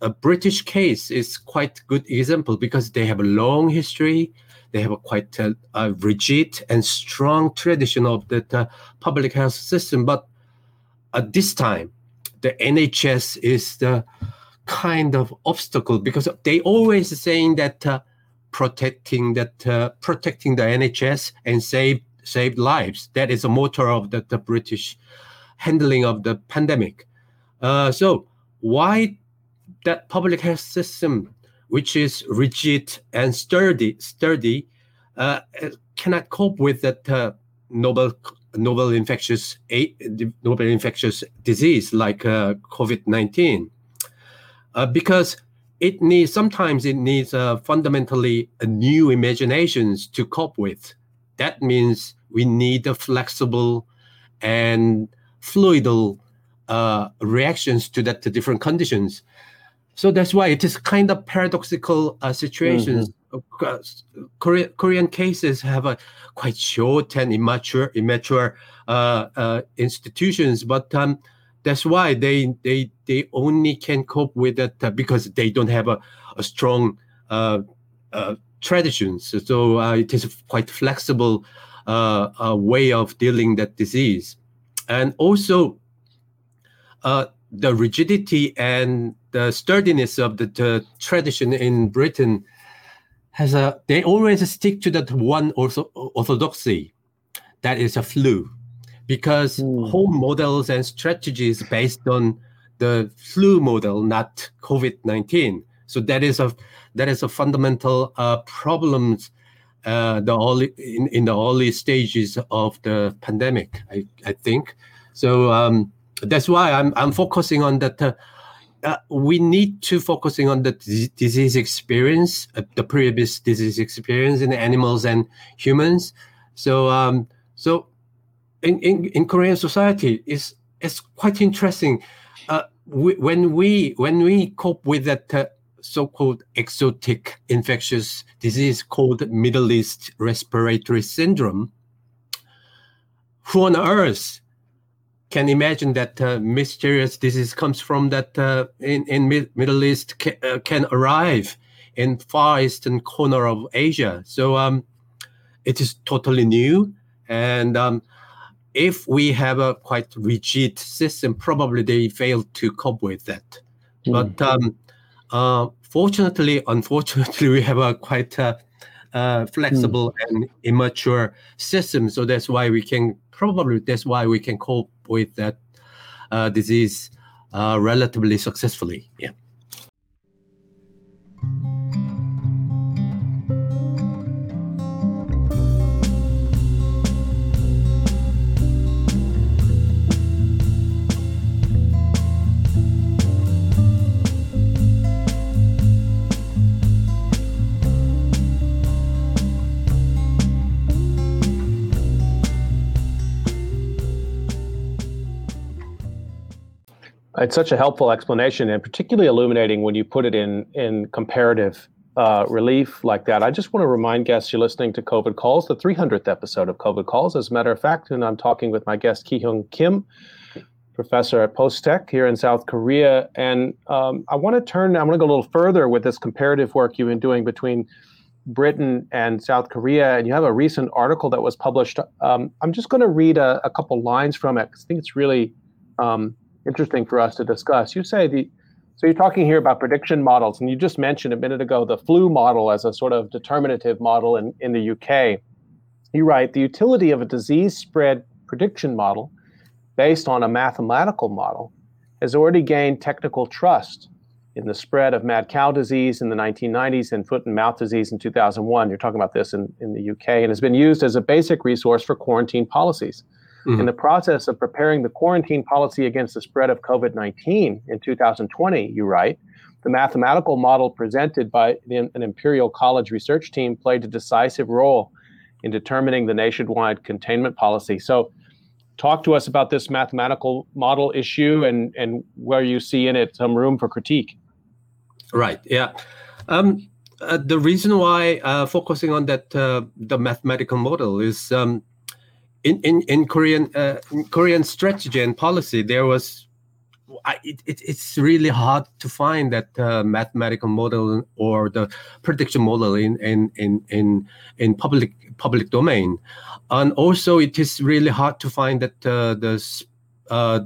a British case is quite good example because they have a long history they have a quite a, a rigid and strong tradition of the, the public health system. But at this time, the NHS is the kind of obstacle because they always saying that uh, protecting that uh, protecting the NHS and save save lives. That is a motor of the, the British handling of the pandemic. Uh, so why that public health system which is rigid and sturdy, sturdy, uh, cannot cope with that uh, novel novel infectious novel infectious disease like uh, COVID nineteen, uh, because it needs sometimes it needs uh, fundamentally new imaginations to cope with. That means we need a flexible and fluidal uh, reactions to that to different conditions so that's why it is kind of paradoxical uh, situations. Mm-hmm. Korean, Korean cases have a quite short and immature, immature uh, uh, institutions, but um, that's why they they they only can cope with that uh, because they don't have a, a strong uh, uh, traditions. So it is quite flexible way of dealing that disease, and also the rigidity and the sturdiness of the, the, tradition in Britain has a they always stick to that one ortho, orthodoxy. That is a flu. Because mm. whole models and strategies based on the flu model not covid-19 so that is a that is a fundamental uh, problems uh, the early in, in the early stages of the pandemic i, I think so um, that's why i'm, I'm focusing on that uh, uh, we need to focusing on the disease experience, uh, the previous disease experience in animals and humans. So, um, so in, in, in Korean society is is quite interesting. Uh, we, when we when we cope with that so-called exotic infectious disease called Middle East respiratory syndrome, who on earth can imagine that uh, mysterious disease comes from that uh, in in Middle East ca- uh, can arrive in far eastern corner of Asia. So um, it is totally new, and um, if we have a quite rigid system, probably they fail to cope with that. Mm. But um, uh, fortunately, unfortunately, we have a quite uh, uh, flexible mm. and immature system. So that's why we can probably that's why we can cope with that uh, disease uh, relatively successfully. Yeah. It's such a helpful explanation and particularly illuminating when you put it in in comparative uh, relief like that. I just want to remind guests you're listening to COVID Calls, the 300th episode of COVID Calls, as a matter of fact, and I'm talking with my guest Ki-Hyung Kim, professor at POSTECH here in South Korea. And um, I want to turn, I want to go a little further with this comparative work you've been doing between Britain and South Korea. And you have a recent article that was published. Um, I'm just going to read a, a couple lines from it because I think it's really um, interesting for us to discuss. You say the so you're talking here about prediction models, and you just mentioned a minute ago the flu model as a sort of determinative model in, in the UK. You write the utility of a disease spread prediction model based on a mathematical model has already gained technical trust in the spread of mad cow disease in the 1990s and foot and mouth disease in 2001. You're talking about this in, in the UK and has been used as a basic resource for quarantine policies. Mm-hmm. In the process of preparing the quarantine policy against the spread of COVID 19 in 2020, you write, the mathematical model presented by the, an Imperial College research team played a decisive role in determining the nationwide containment policy. So, talk to us about this mathematical model issue and, and where you see in it some room for critique. Right. Yeah. Um, uh, the reason why uh, focusing on that uh, the mathematical model is um, in in in Korean uh, in Korean strategy and policy, there was I, it, it, it's really hard to find that uh, mathematical model or the prediction model in in in in, in public public domain, and also it is really hard to find that uh, the uh,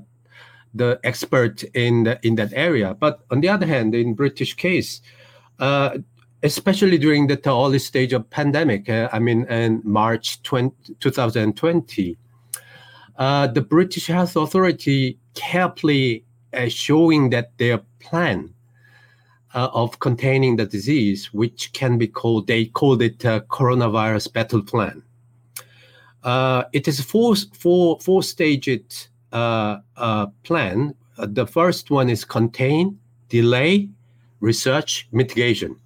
the expert in the, in that area. But on the other hand, in British case, uh, especially during the early stage of pandemic, uh, I mean, in March 20, 2020, uh, the British Health Authority carefully uh, showing that their plan uh, of containing the disease, which can be called, they called it coronavirus battle plan. Uh, it is four, four, four staged uh, plan. the first one is contain, delay, research, mitigation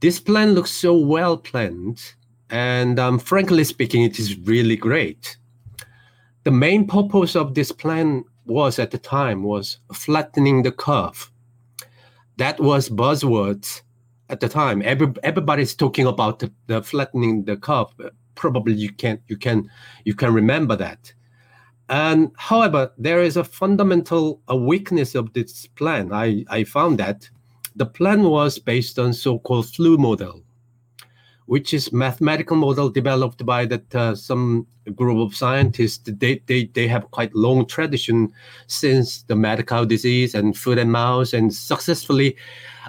this plan looks so well planned, and um, frankly speaking, it is really great. The main purpose of this plan was at the time was flattening the curve. That was buzzwords at the time. Every, everybody's talking about the, the flattening the curve. Probably you can you can you can remember that. And however, there is a fundamental a weakness of this plan. I, I found that the plan was based on so-called flu model, which is mathematical model developed by that uh, some group of scientists. They, they they have quite long tradition since the cow disease and foot and mouth, and successfully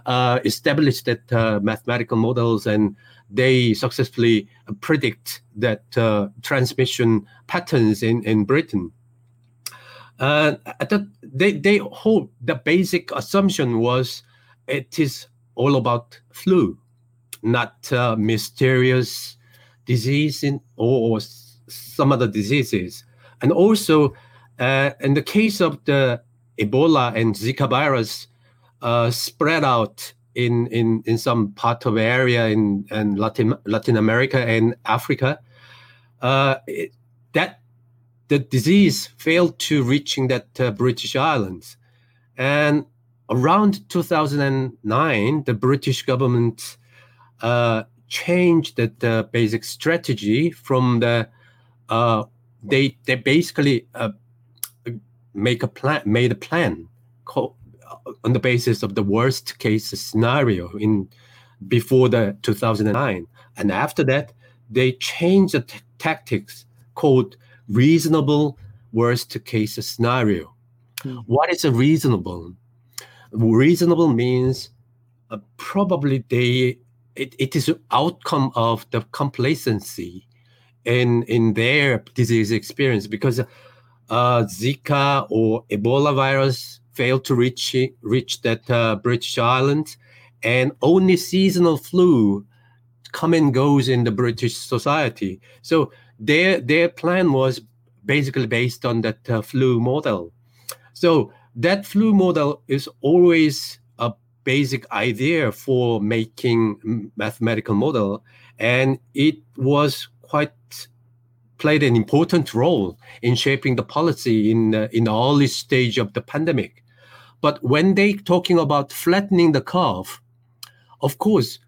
uh, established that uh, mathematical models and they successfully predict that uh, transmission patterns in in Britain. Uh, they they hold the basic assumption was it is all about flu, not uh, mysterious disease in, or, or, some other diseases. And also, uh, in the case of the Ebola and Zika virus, uh, spread out in, in, in some part of area in, in Latin, Latin America and Africa, uh, it, that the disease failed to reaching that uh, British Islands. And around 2009, the British government uh, changed the, the, basic strategy from the uh, they they basically uh, make a plan made a plan uh, on the basis of the worst case scenario in before the 2009 and after that they changed the t- tactics called reasonable worst case scenario. Mm-hmm. what is a reasonable reasonable means uh, probably they it, it is an outcome of the complacency in in their disease experience because uh, Zika or Ebola virus failed to reach reach that uh, British island, and only seasonal flu come and goes in the British society. So their their plan was basically based on that uh, flu model. So that flu model is always a basic idea for making mathematical model, and it was quite played an important role in shaping the policy in uh, in the early stage of the pandemic. But when they talking about flattening the curve, of course,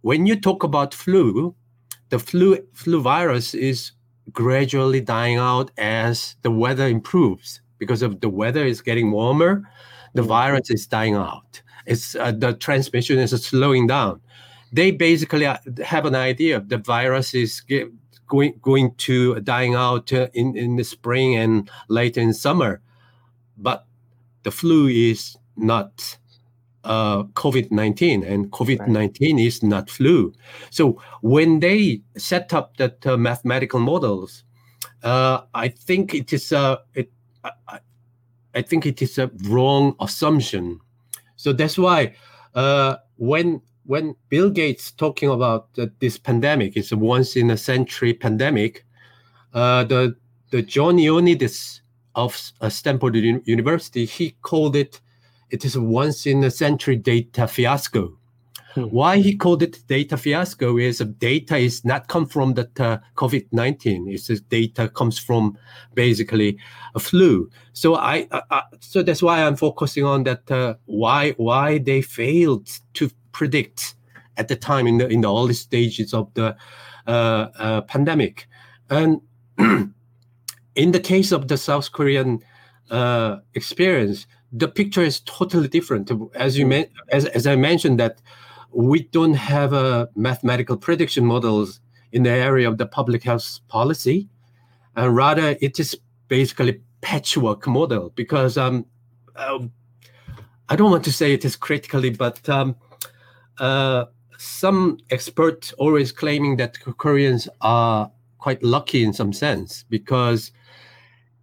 when you talk about flu, the flu flu virus is gradually dying out as the weather improves because of the weather is getting warmer the mm-hmm. virus is dying out it's uh, the transmission is slowing down they basically uh, have an idea the virus is get, going going to dying out uh, in in the spring and later in summer, but the flu is not uh, COVID nineteen, and COVID nineteen right. is not flu. So when they set up that uh, mathematical models, uh, I think it is a it, I, I, think it is a wrong assumption. So that's why uh, when when Bill Gates talking about this pandemic is a once in a century pandemic, uh, the the John Ioannidis of uh, Stanford University he called it it is a once in a century data fiasco. Hmm. Why he called it data fiasco is data is not come from the uh, COVID nineteen. It's data comes from basically a flu. So I, I, so that's why I'm focusing on that. Uh, why why they failed to predict at the time in the in the early stages of the uh, uh, pandemic. And in the case of the South Korean uh, experience, the picture is totally different. As you men- as, as I mentioned that we don't have a mathematical prediction models in the area of the public health policy, and rather it is basically patchwork model because um, uh, I don't want to say it is critically, but um, uh, some experts always claiming that Koreans are quite lucky in some sense because,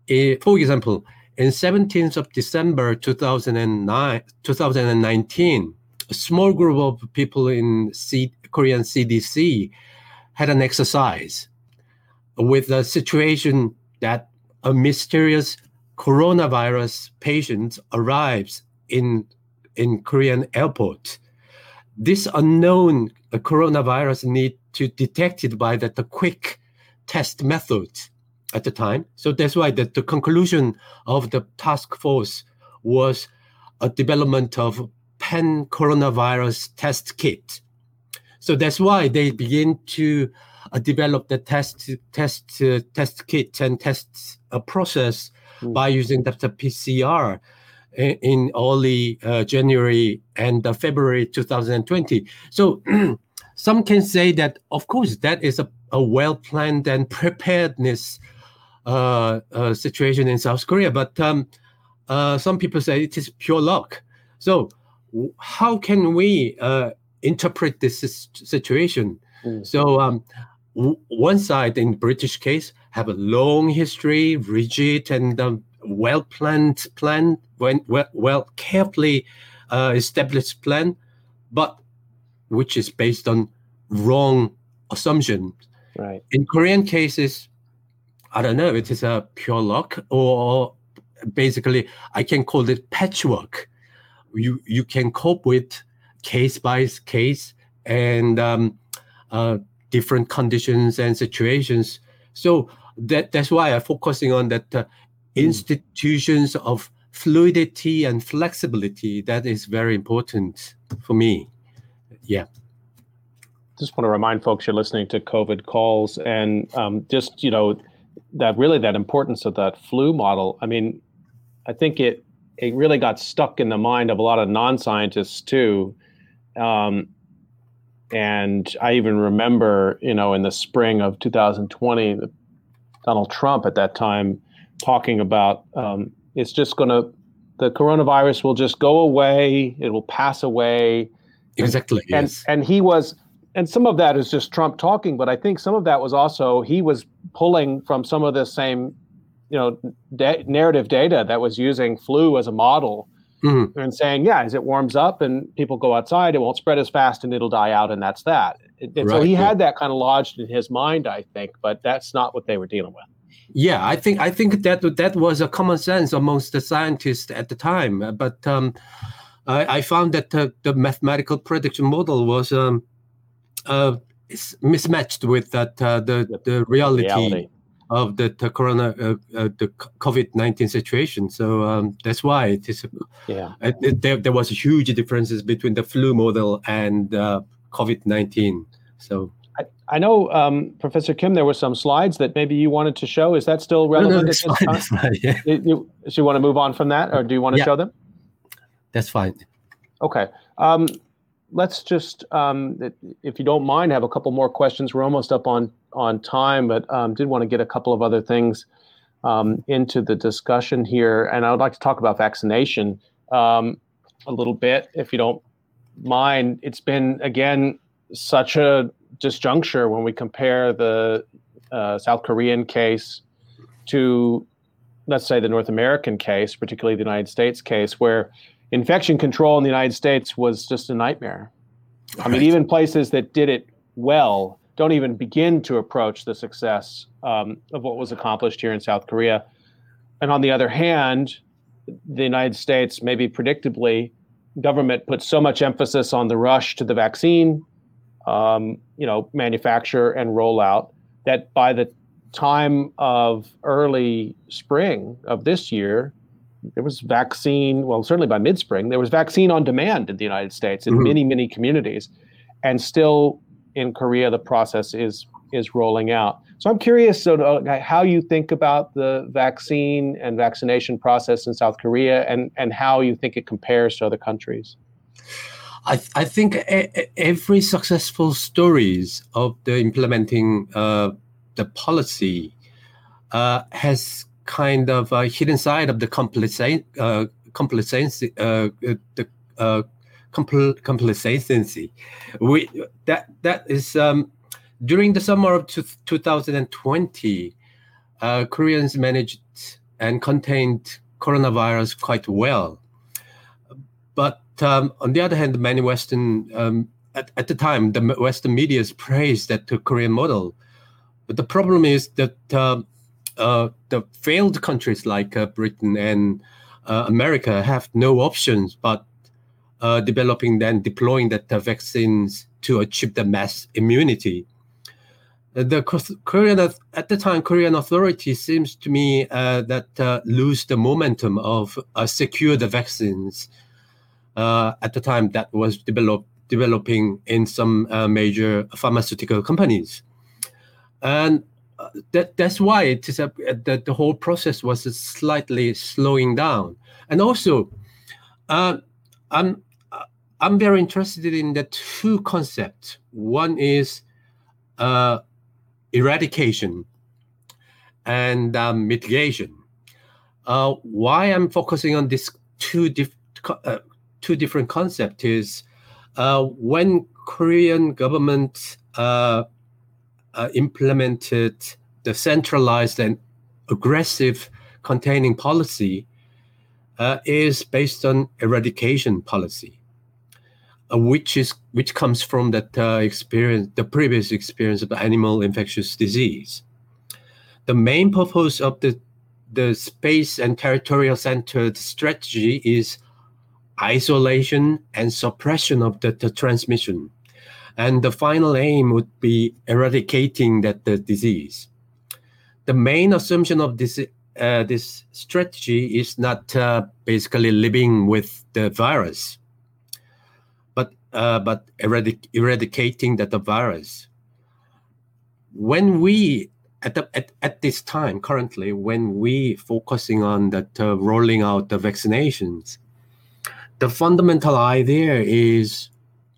it, for example, in 17th of December 2009, 2019, a small group of people in C, Korean CDC had an exercise with a situation that a mysterious coronavirus patient arrives in in Korean airport this unknown coronavirus need to detect it by the, the quick test method at the time. So that's why the, the conclusion of the task force was a development of pan coronavirus test kit. So that's why they begin to uh, develop the test test uh, test kit and test uh, process mm. by using the, the PCR in early uh, January and uh, February 2020. So some can say that, of course, that is a, a well planned and preparedness uh, uh, situation in South Korea. But um, uh, some people say it is pure luck. So, how can we uh, interpret this situation? Mm. So, um, one side in British case have a long history, rigid and um, well planned plan, when well, well carefully uh, established plan, but which is based on wrong assumptions. Right. In Korean cases, I don't know, it is a pure luck or basically I can call it patchwork. You you can cope with case by case and um, uh, different conditions and situations. So that that's why I'm focusing on that uh, institutions of fluidity and flexibility. That is very important for me. Yeah. Just want to remind folks you're listening to COVID calls and um, just you know that really that importance of that flu model. I mean, I think it it really got stuck in the mind of a lot of non-scientists too. Um, and I even remember, you know, in the spring of 2020, Donald Trump at that time talking about um, it's just going to the coronavirus will just go away it will pass away exactly and yes. and he was and some of that is just trump talking but i think some of that was also he was pulling from some of the same you know da- narrative data that was using flu as a model mm-hmm. and saying yeah as it warms up and people go outside it won't spread as fast and it'll die out and that's that and right, so he had that kind of lodged in his mind i think but that's not what they were dealing with yeah, I think I think that that was a common sense amongst the scientists at the time. But um, I, I, found that the, the, mathematical prediction model was um, uh, mismatched with that uh, the the reality, reality. Of the, the corona uh, uh the COVID nineteen situation. So um, that's why it is. Yeah, it, there there was huge differences between the flu model and uh, COVID nineteen. So I know, um, Professor Kim, there were some slides that maybe you wanted to show. Is that still relevant? No, no, fine, yeah. you, you, so you want to move on from that, or do you want to yeah. show them? That's fine. Okay. Um, let's just, um, if you don't mind, have a couple more questions. We're almost up on on time, but um, did want to get a couple of other things um, into the discussion here, and I would like to talk about vaccination um, a little bit, if you don't mind. It's been again such a disjuncture when we compare the uh, South Korean case to, let's say, the North American case, particularly the United States case, where infection control in the United States was just a nightmare. Right. I mean, even places that did it well don't even begin to approach the success um, of what was accomplished here in South Korea. And on the other hand, the United States, maybe predictably, government put so much emphasis on the rush to the vaccine um, you know, manufacture and rollout. That by the time of early spring of this year, there was vaccine. Well, certainly by mid spring, there was vaccine on demand in the United States in mm-hmm. many many communities, and still in Korea the process is is rolling out. So I'm curious so to, uh, how you think about the vaccine and vaccination process in South Korea, and and how you think it compares to other countries. I, I think every successful stories of the implementing uh, the policy uh, has kind of a hidden side of the complacency, uh, complacency, uh, the uh, compl- complacency. We that that is um, during the summer of 2020, uh, Koreans managed and contained coronavirus quite well, but um, on the other hand, many Western um, at, at the time the Western media praised that the Korean model, but the problem is that uh, uh, the failed countries like uh, Britain and uh, America have no options but uh, developing and deploying that vaccines to achieve the mass immunity. The Korean at the time Korean authorities seems to me uh, that lose the momentum of secure the vaccines uh, at the time that was develop, developing in some uh, major pharmaceutical companies. And uh, that, that's why it is a, the, the whole process was slightly slowing down. And also, uh, I'm, I'm very interested in the two concepts. One is uh, eradication and um, mitigation. Uh, why I'm focusing on these two different uh, two different concepts is uh, when Korean government uh, uh, implemented the centralized and aggressive containing policy is based on eradication policy, which is which comes from that uh, experience, the previous experience of animal infectious disease. The main purpose of the the space and territorial centered strategy is isolation and suppression of the, the transmission. And the final aim would be eradicating that the disease. the main assumption of this uh, this strategy is not uh, basically living with the virus, uh, but eradic- eradicating that the virus. When we at, the, at at this time currently, when we focusing on that uh, rolling out the vaccinations, the fundamental idea is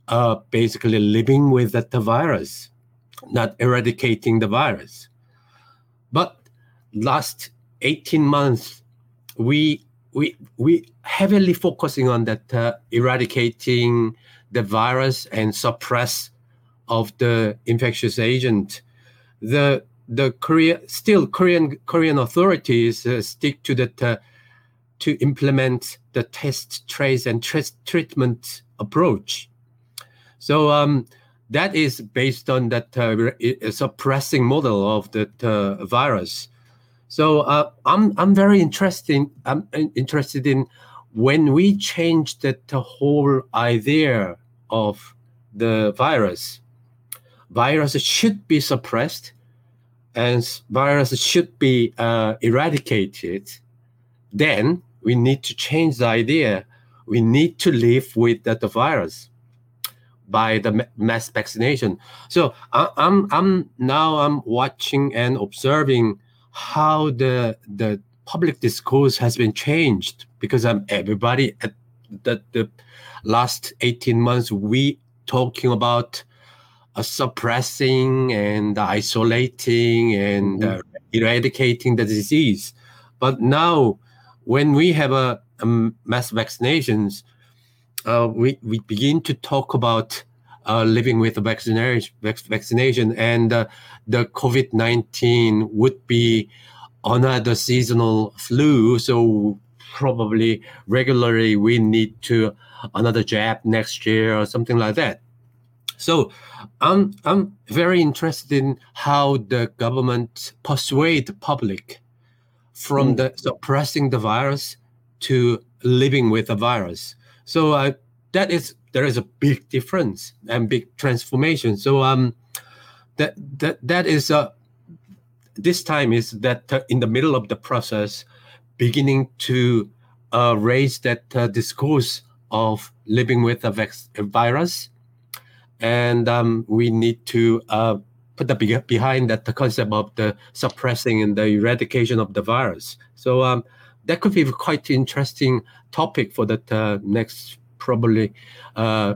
uh, basically living with that the virus, not eradicating the virus. But last 18 months, we we we heavily focusing on that uh, eradicating the virus and suppress of the infectious agent. The the Korea still Korean Korean authorities uh, stick to that uh, to implement the test, trace, and test treatment approach. So um, that is based on that uh, suppressing model of uh, virus. So uh, I'm I'm very interested. I'm interested in when we change the whole idea of the virus. Virus should be suppressed, and virus should be uh, eradicated. Then we need to change the idea. We need to live with the virus by the mass vaccination. So I, I'm I'm now I'm watching and observing how the the public discourse has been changed because I'm everybody at the, the last 18 months we talking about uh, suppressing and isolating and uh, eradicating the disease. But now when we have a, a mass vaccinations uh, we, we begin to talk about uh, living with the vaccination, vaccination and uh, the COVID 19 would be another seasonal flu. So probably regularly we need to another jab next year or something like that. So I'm I'm very interested in how the government persuade the public from mm. the suppressing the virus to living with the virus. So uh, that is there is a big difference and big transformation. So um, that that that is uh, this time is that uh, in the middle of the process, beginning to uh, raise that uh, discourse of living with a, vex- a virus, and um, we need to uh, put the be- behind that the concept of the suppressing and the eradication of the virus. So um, that could be quite interesting topic for that uh, next probably uh,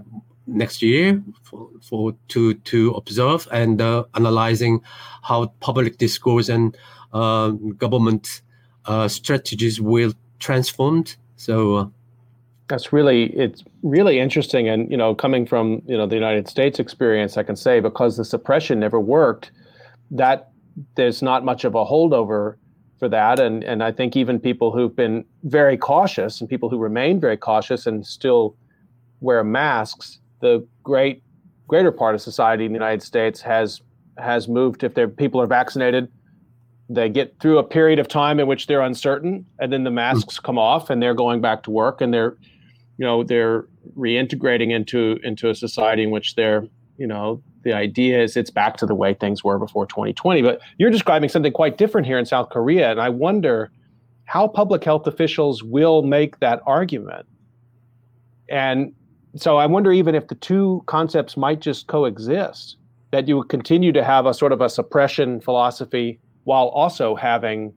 next year for, for to to observe and uh, analyzing how public discourse and uh, government uh, strategies will transform. So uh, that's really it's really interesting, and you know, coming from you know the United States experience, I can say because the suppression never worked, that there's not much of a holdover for that, and and I think even people who've been very cautious and people who remain very cautious and still wear masks the great greater part of society in the United States has has moved. If their people are vaccinated, they get through a period of time in which they're uncertain, and then the masks come off, and they're going back to work, and they're you know they're reintegrating into into a society in which they're you know the idea is it's back to the way things were before 2020 but you're describing something quite different here in south korea and i wonder how public health officials will make that argument and so I wonder even if the two concepts might just coexist, that you would continue to have a sort of a suppression philosophy while also having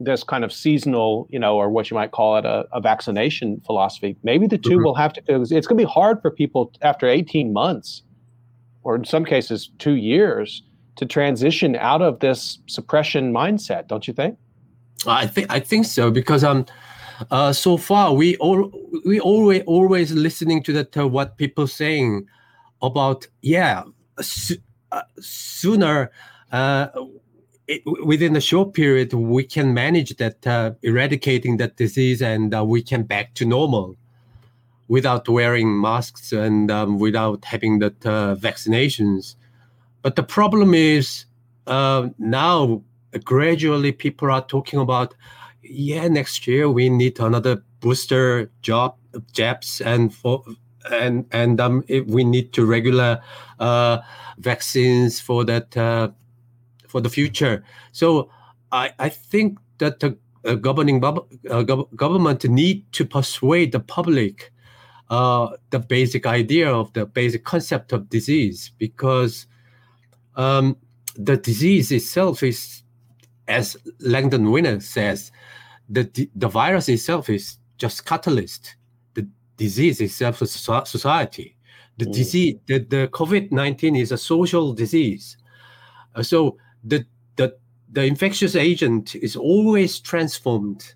this kind of seasonal, you know, or what you might call it a, a vaccination philosophy. Maybe the 2 mm-hmm. will have to, it's going to be hard for people after 18 months, or in some cases, two years, to transition out of this suppression mindset, don't you think? I think I think so because um uh, so far we all we always always listening to that uh, what people saying about yeah su- uh, sooner uh, it, within a short period we can manage that uh, eradicating that disease and we can back to normal without wearing masks and um, without having that vaccinations. But the problem is now gradually people are talking about yeah, next year we need another booster job jabs and for and and um, we need to regular uh, vaccines for that uh, for the future. So I, I think that the uh, governing uh, government need to persuade the public uh, the basic idea of the basic concept of disease because um, the disease itself is, as Langdon Winner says, the, the virus itself is just catalyst. The disease itself is society. The mm. disease, the, the COVID-19 is a social disease. Uh, so the, the, the infectious agent is always transformed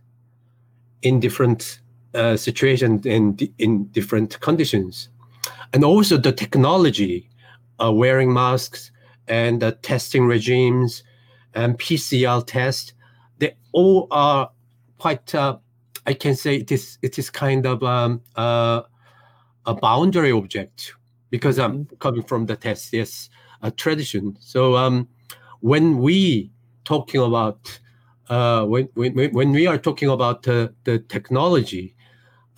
in different uh, situations and in different conditions. And also the technology, uh, wearing masks and the testing regimes and PCR test, they all are quite, uh, I can say it is, it is kind of um, uh, a boundary object because I'm mm-hmm. coming from the STS uh, tradition. So um, when we talking about uh, when, when when we are talking about uh, the technology,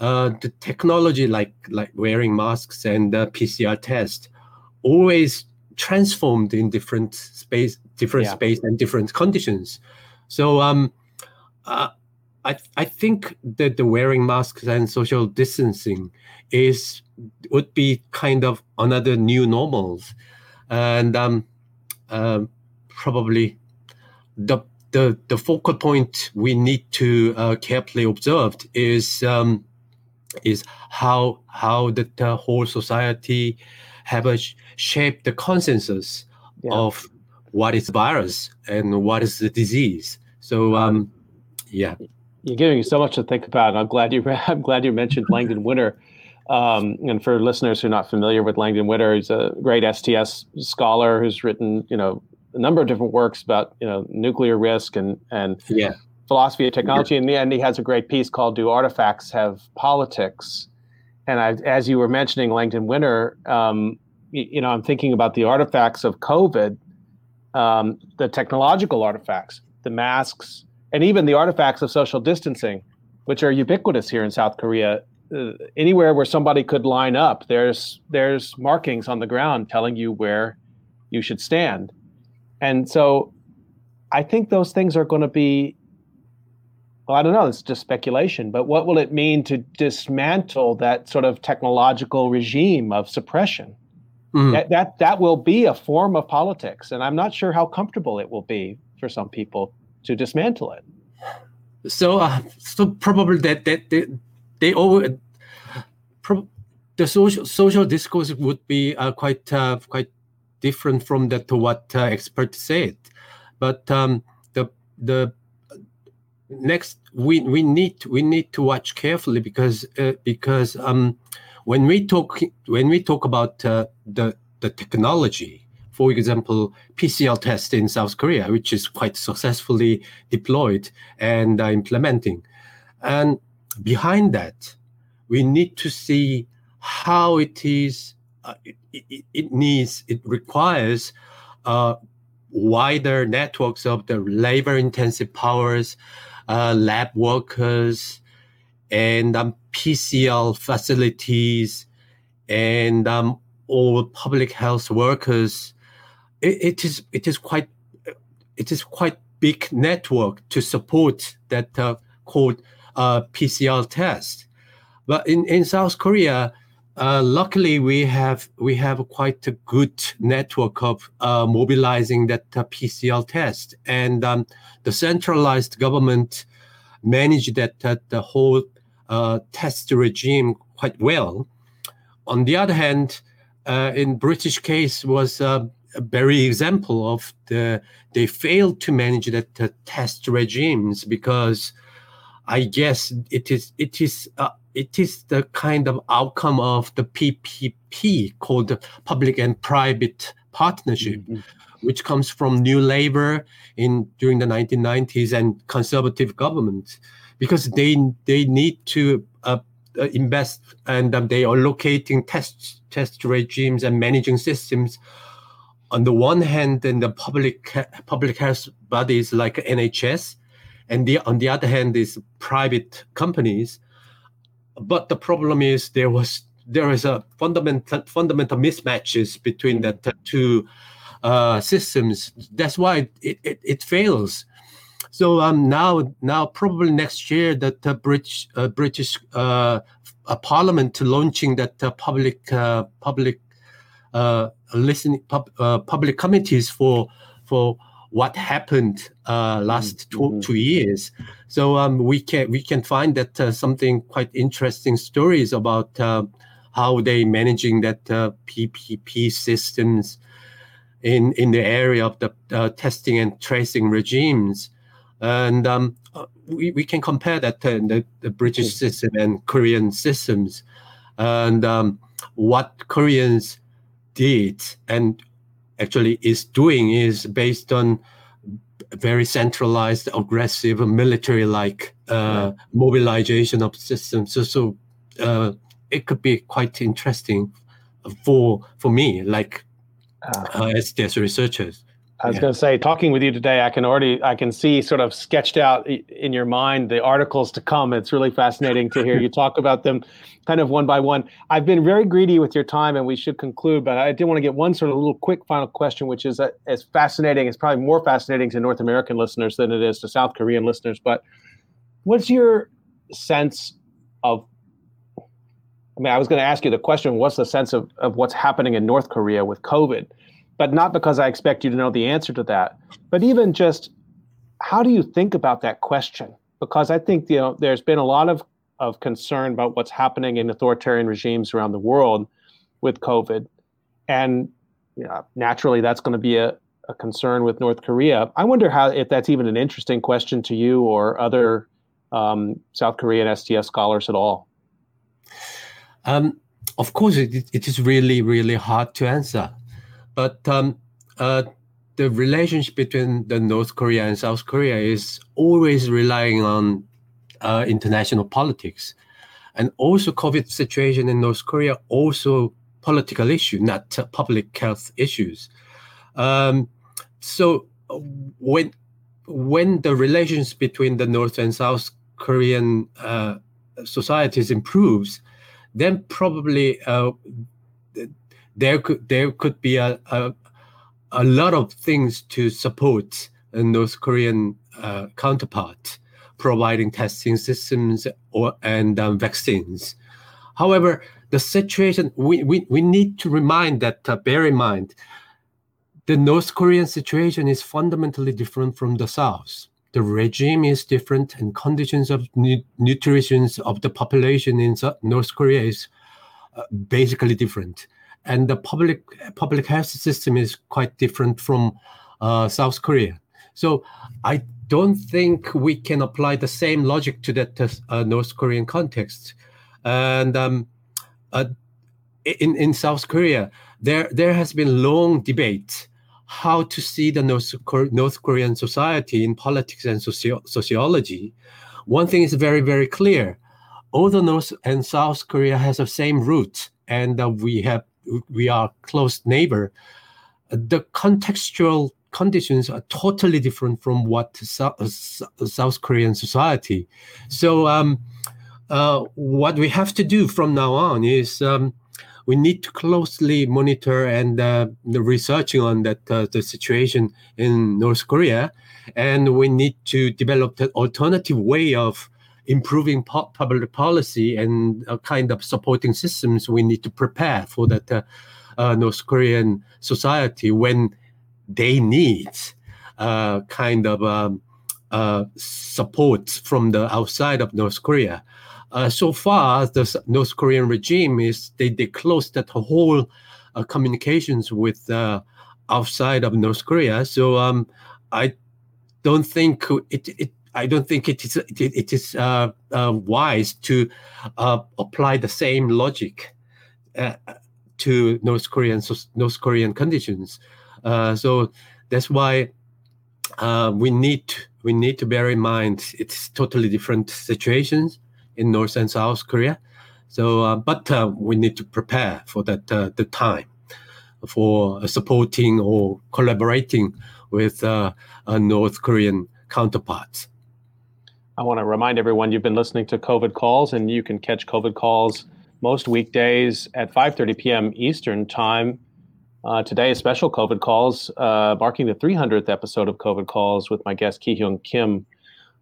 uh, the technology like like wearing masks and PCR test always transformed in different space, different yeah. space and different conditions. So um, uh, I I think that the wearing masks and social distancing is would be kind of another new normals, and um, uh, probably the the the focal point we need to uh, carefully observe is um, is how how the, the whole society have a sh- shaped the consensus yeah. of what is the virus and what is the disease. So um, yeah, you're giving me so much to think about. I'm glad you I'm glad you mentioned Langdon Winner. Um, and for listeners who are not familiar with Langdon Winner, he's a great STS scholar who's written, you know, a number of different works about, you know, nuclear risk and and yeah philosophy of technology. In the end, he has a great piece called "Do Artifacts Have Politics?" And I, as you were mentioning, Langdon Winner, um, you, you, know, I'm thinking about the artifacts of COVID, um, the technological artifacts, the masks, and even the artifacts of social distancing, which are ubiquitous here in South Korea. Uh, anywhere where somebody could line up, there's there's markings on the ground telling you where you should stand, and so I think those things are going to be well, I don't know, it's just speculation, but what will it mean to dismantle that sort of technological regime of suppression? Mm. That, that that will be a form of politics, and I'm not sure how comfortable it will be for some people to dismantle it. So, uh, so probably that that they, they all pro- the social social discourse would be uh, quite uh, quite different from that to what uh, experts said, but um, the the next we we need we need to watch carefully because uh, because um, when we talk when we talk about uh, the the technology for example PCR test in South Korea which is quite successfully deployed and uh, implementing. And behind that we need to see how it is uh, it, it, it, needs it requires uh, wider networks of the labor intensive powers uh, lab workers and um, PCR facilities and um, all public health workers. It, it is it is quite it is quite big network to support that uh, called uh, PCR test. But in, in South Korea, uh, luckily we have we have quite a good network of uh, mobilizing that uh, PCR test, and um, the centralized government managed that, that the whole uh, test regime quite well. On the other hand, uh, in British case was a very example of the they failed to manage that the test regimes because I guess it is it is uh, it is the kind of outcome of the PPP called the public and private partnership, mm-hmm. which comes from New Labour in during the 1990s and conservative government, because they they need to uh, uh, invest and um, they are locating test test regimes and managing systems. On the one hand, in the public public health bodies like NHS, and the, on the other hand is private companies. But the problem is there was there is a fundamental fundamental mismatches between the two uh, systems. That's why it, it, it fails. So um, now, now probably next year that the British uh, British uh, Parliament launching that uh, public uh, public uh, listening pub, uh, public committees for for what happened uh, last mm-hmm. two, two years. So um, we can we can find that uh, something quite interesting stories about uh, how they managing that PPP systems in in the area of the testing and tracing regimes, and um, we, we can compare that to the, the British mm. system and Korean systems, and um, what Koreans did and actually is doing is based on very centralized, aggressive, military-like uh, mobilization of systems. So, so uh, it could be quite interesting for for me, like uh, uh as there's researchers. I was yeah. going to say, talking with you today, I can already, I can see sort of sketched out in your mind the articles to come. It's really fascinating to hear you talk about them, kind of one by one. I've been very greedy with your time, and we should conclude. But I did want to get one sort of little quick final question, which is uh, as fascinating. It's probably more fascinating to North American listeners than it is to South Korean listeners. But what's your sense of? I mean, I was going to ask you the question: What's the sense of of what's happening in North Korea with COVID? But not because I expect you to know the answer to that. But even just how do you think about that question? Because I think you know there's been a lot of of concern about what's happening in authoritarian regimes around the world with COVID, and you know, naturally that's going to be a, a concern with North Korea. I wonder how if that's even an interesting question to you or other um, South Korean STS scholars at all. Um, of course, it, it is really, really hard to answer. But um, uh, the relationship between the North Korea and South Korea is always relying on uh, international politics, and also COVID situation in North Korea also political issue, not uh, public health issues. Um, so when when the relations between the North and South Korean uh, societies improves, then probably uh, there could there could be a, a, a lot of things to support a North Korean uh, counterpart, providing testing systems or and um, vaccines. However, the situation we, we, we need to remind that uh, bear in mind the North Korean situation is fundamentally different from the South. The regime is different, and conditions of nu- nutrition of the population in North Korea is uh, basically different and the public public health system is quite different from uh, South Korea. So I don't think we can apply the same logic to that uh, North Korean context. And um, uh, in in South Korea, there there has been long debate how to see the North, North Korean society in politics and socio- sociology. One thing is very very clear: all the North and South Korea has the same roots, and uh, we have we are close neighbor, the contextual conditions are totally different from what South Korean society. So um, uh, what we have to do from now on is um, we need to closely monitor and uh, researching on that uh, the situation in North Korea, and we need to develop an alternative way of improving po- public policy and a kind of supporting systems, we need to prepare for that uh, uh, North Korean society when they need uh, kind of um, uh, support from the outside of North Korea. Uh, so far, the North Korean regime is they, they closed that whole communications with outside of North Korea. So um, I don't think it, it I don't think it is it, it is uh, uh, wise to uh, apply the same logic uh, to North Korean North Korean conditions. Uh, so that's why uh, we need we need to bear in mind it's totally different situations in North and South Korea. So, but we need to prepare for that the time for supporting or collaborating with North Korean counterparts. I want to remind everyone you've been listening to COVID calls, and you can catch COVID calls most weekdays at 5:30 p.m. Eastern time Uh, today, a special COVID calls, uh, marking the 300th episode of COVID calls with my guest Kiheung Kim,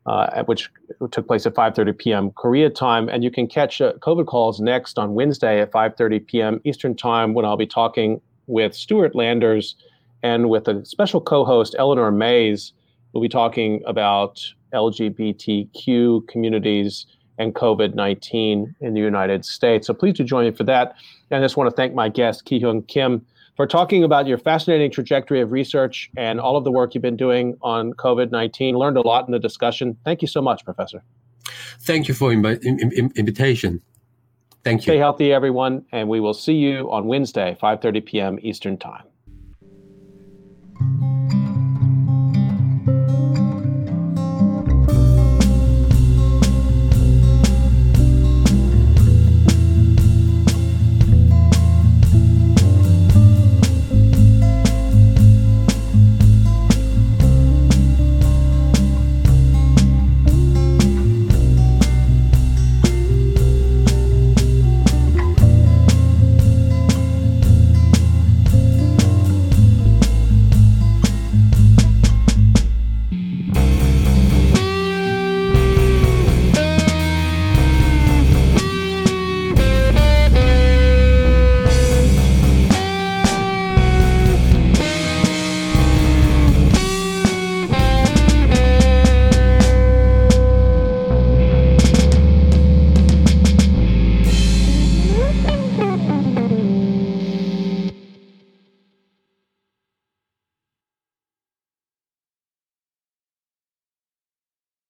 uh, which took place at 5:30 p.m. Korea time. And you can catch uh, COVID calls next on Wednesday at 5:30 p.m. Eastern time, when I'll be talking with Stuart Landers and with a special co-host Eleanor Mays. We'll be talking about LGBTQ communities and COVID 19 in the United States. So please do join me for that. And I just want to thank my guest, Kiheung Kim, for talking about your fascinating trajectory of research and all of the work you've been doing on COVID 19. Learned a lot in the discussion. Thank you so much, Professor. Thank you for invi- in- invitation. Thank you. Stay healthy, everyone, and we will see you on Wednesday, 5:30 p.m. Eastern Time.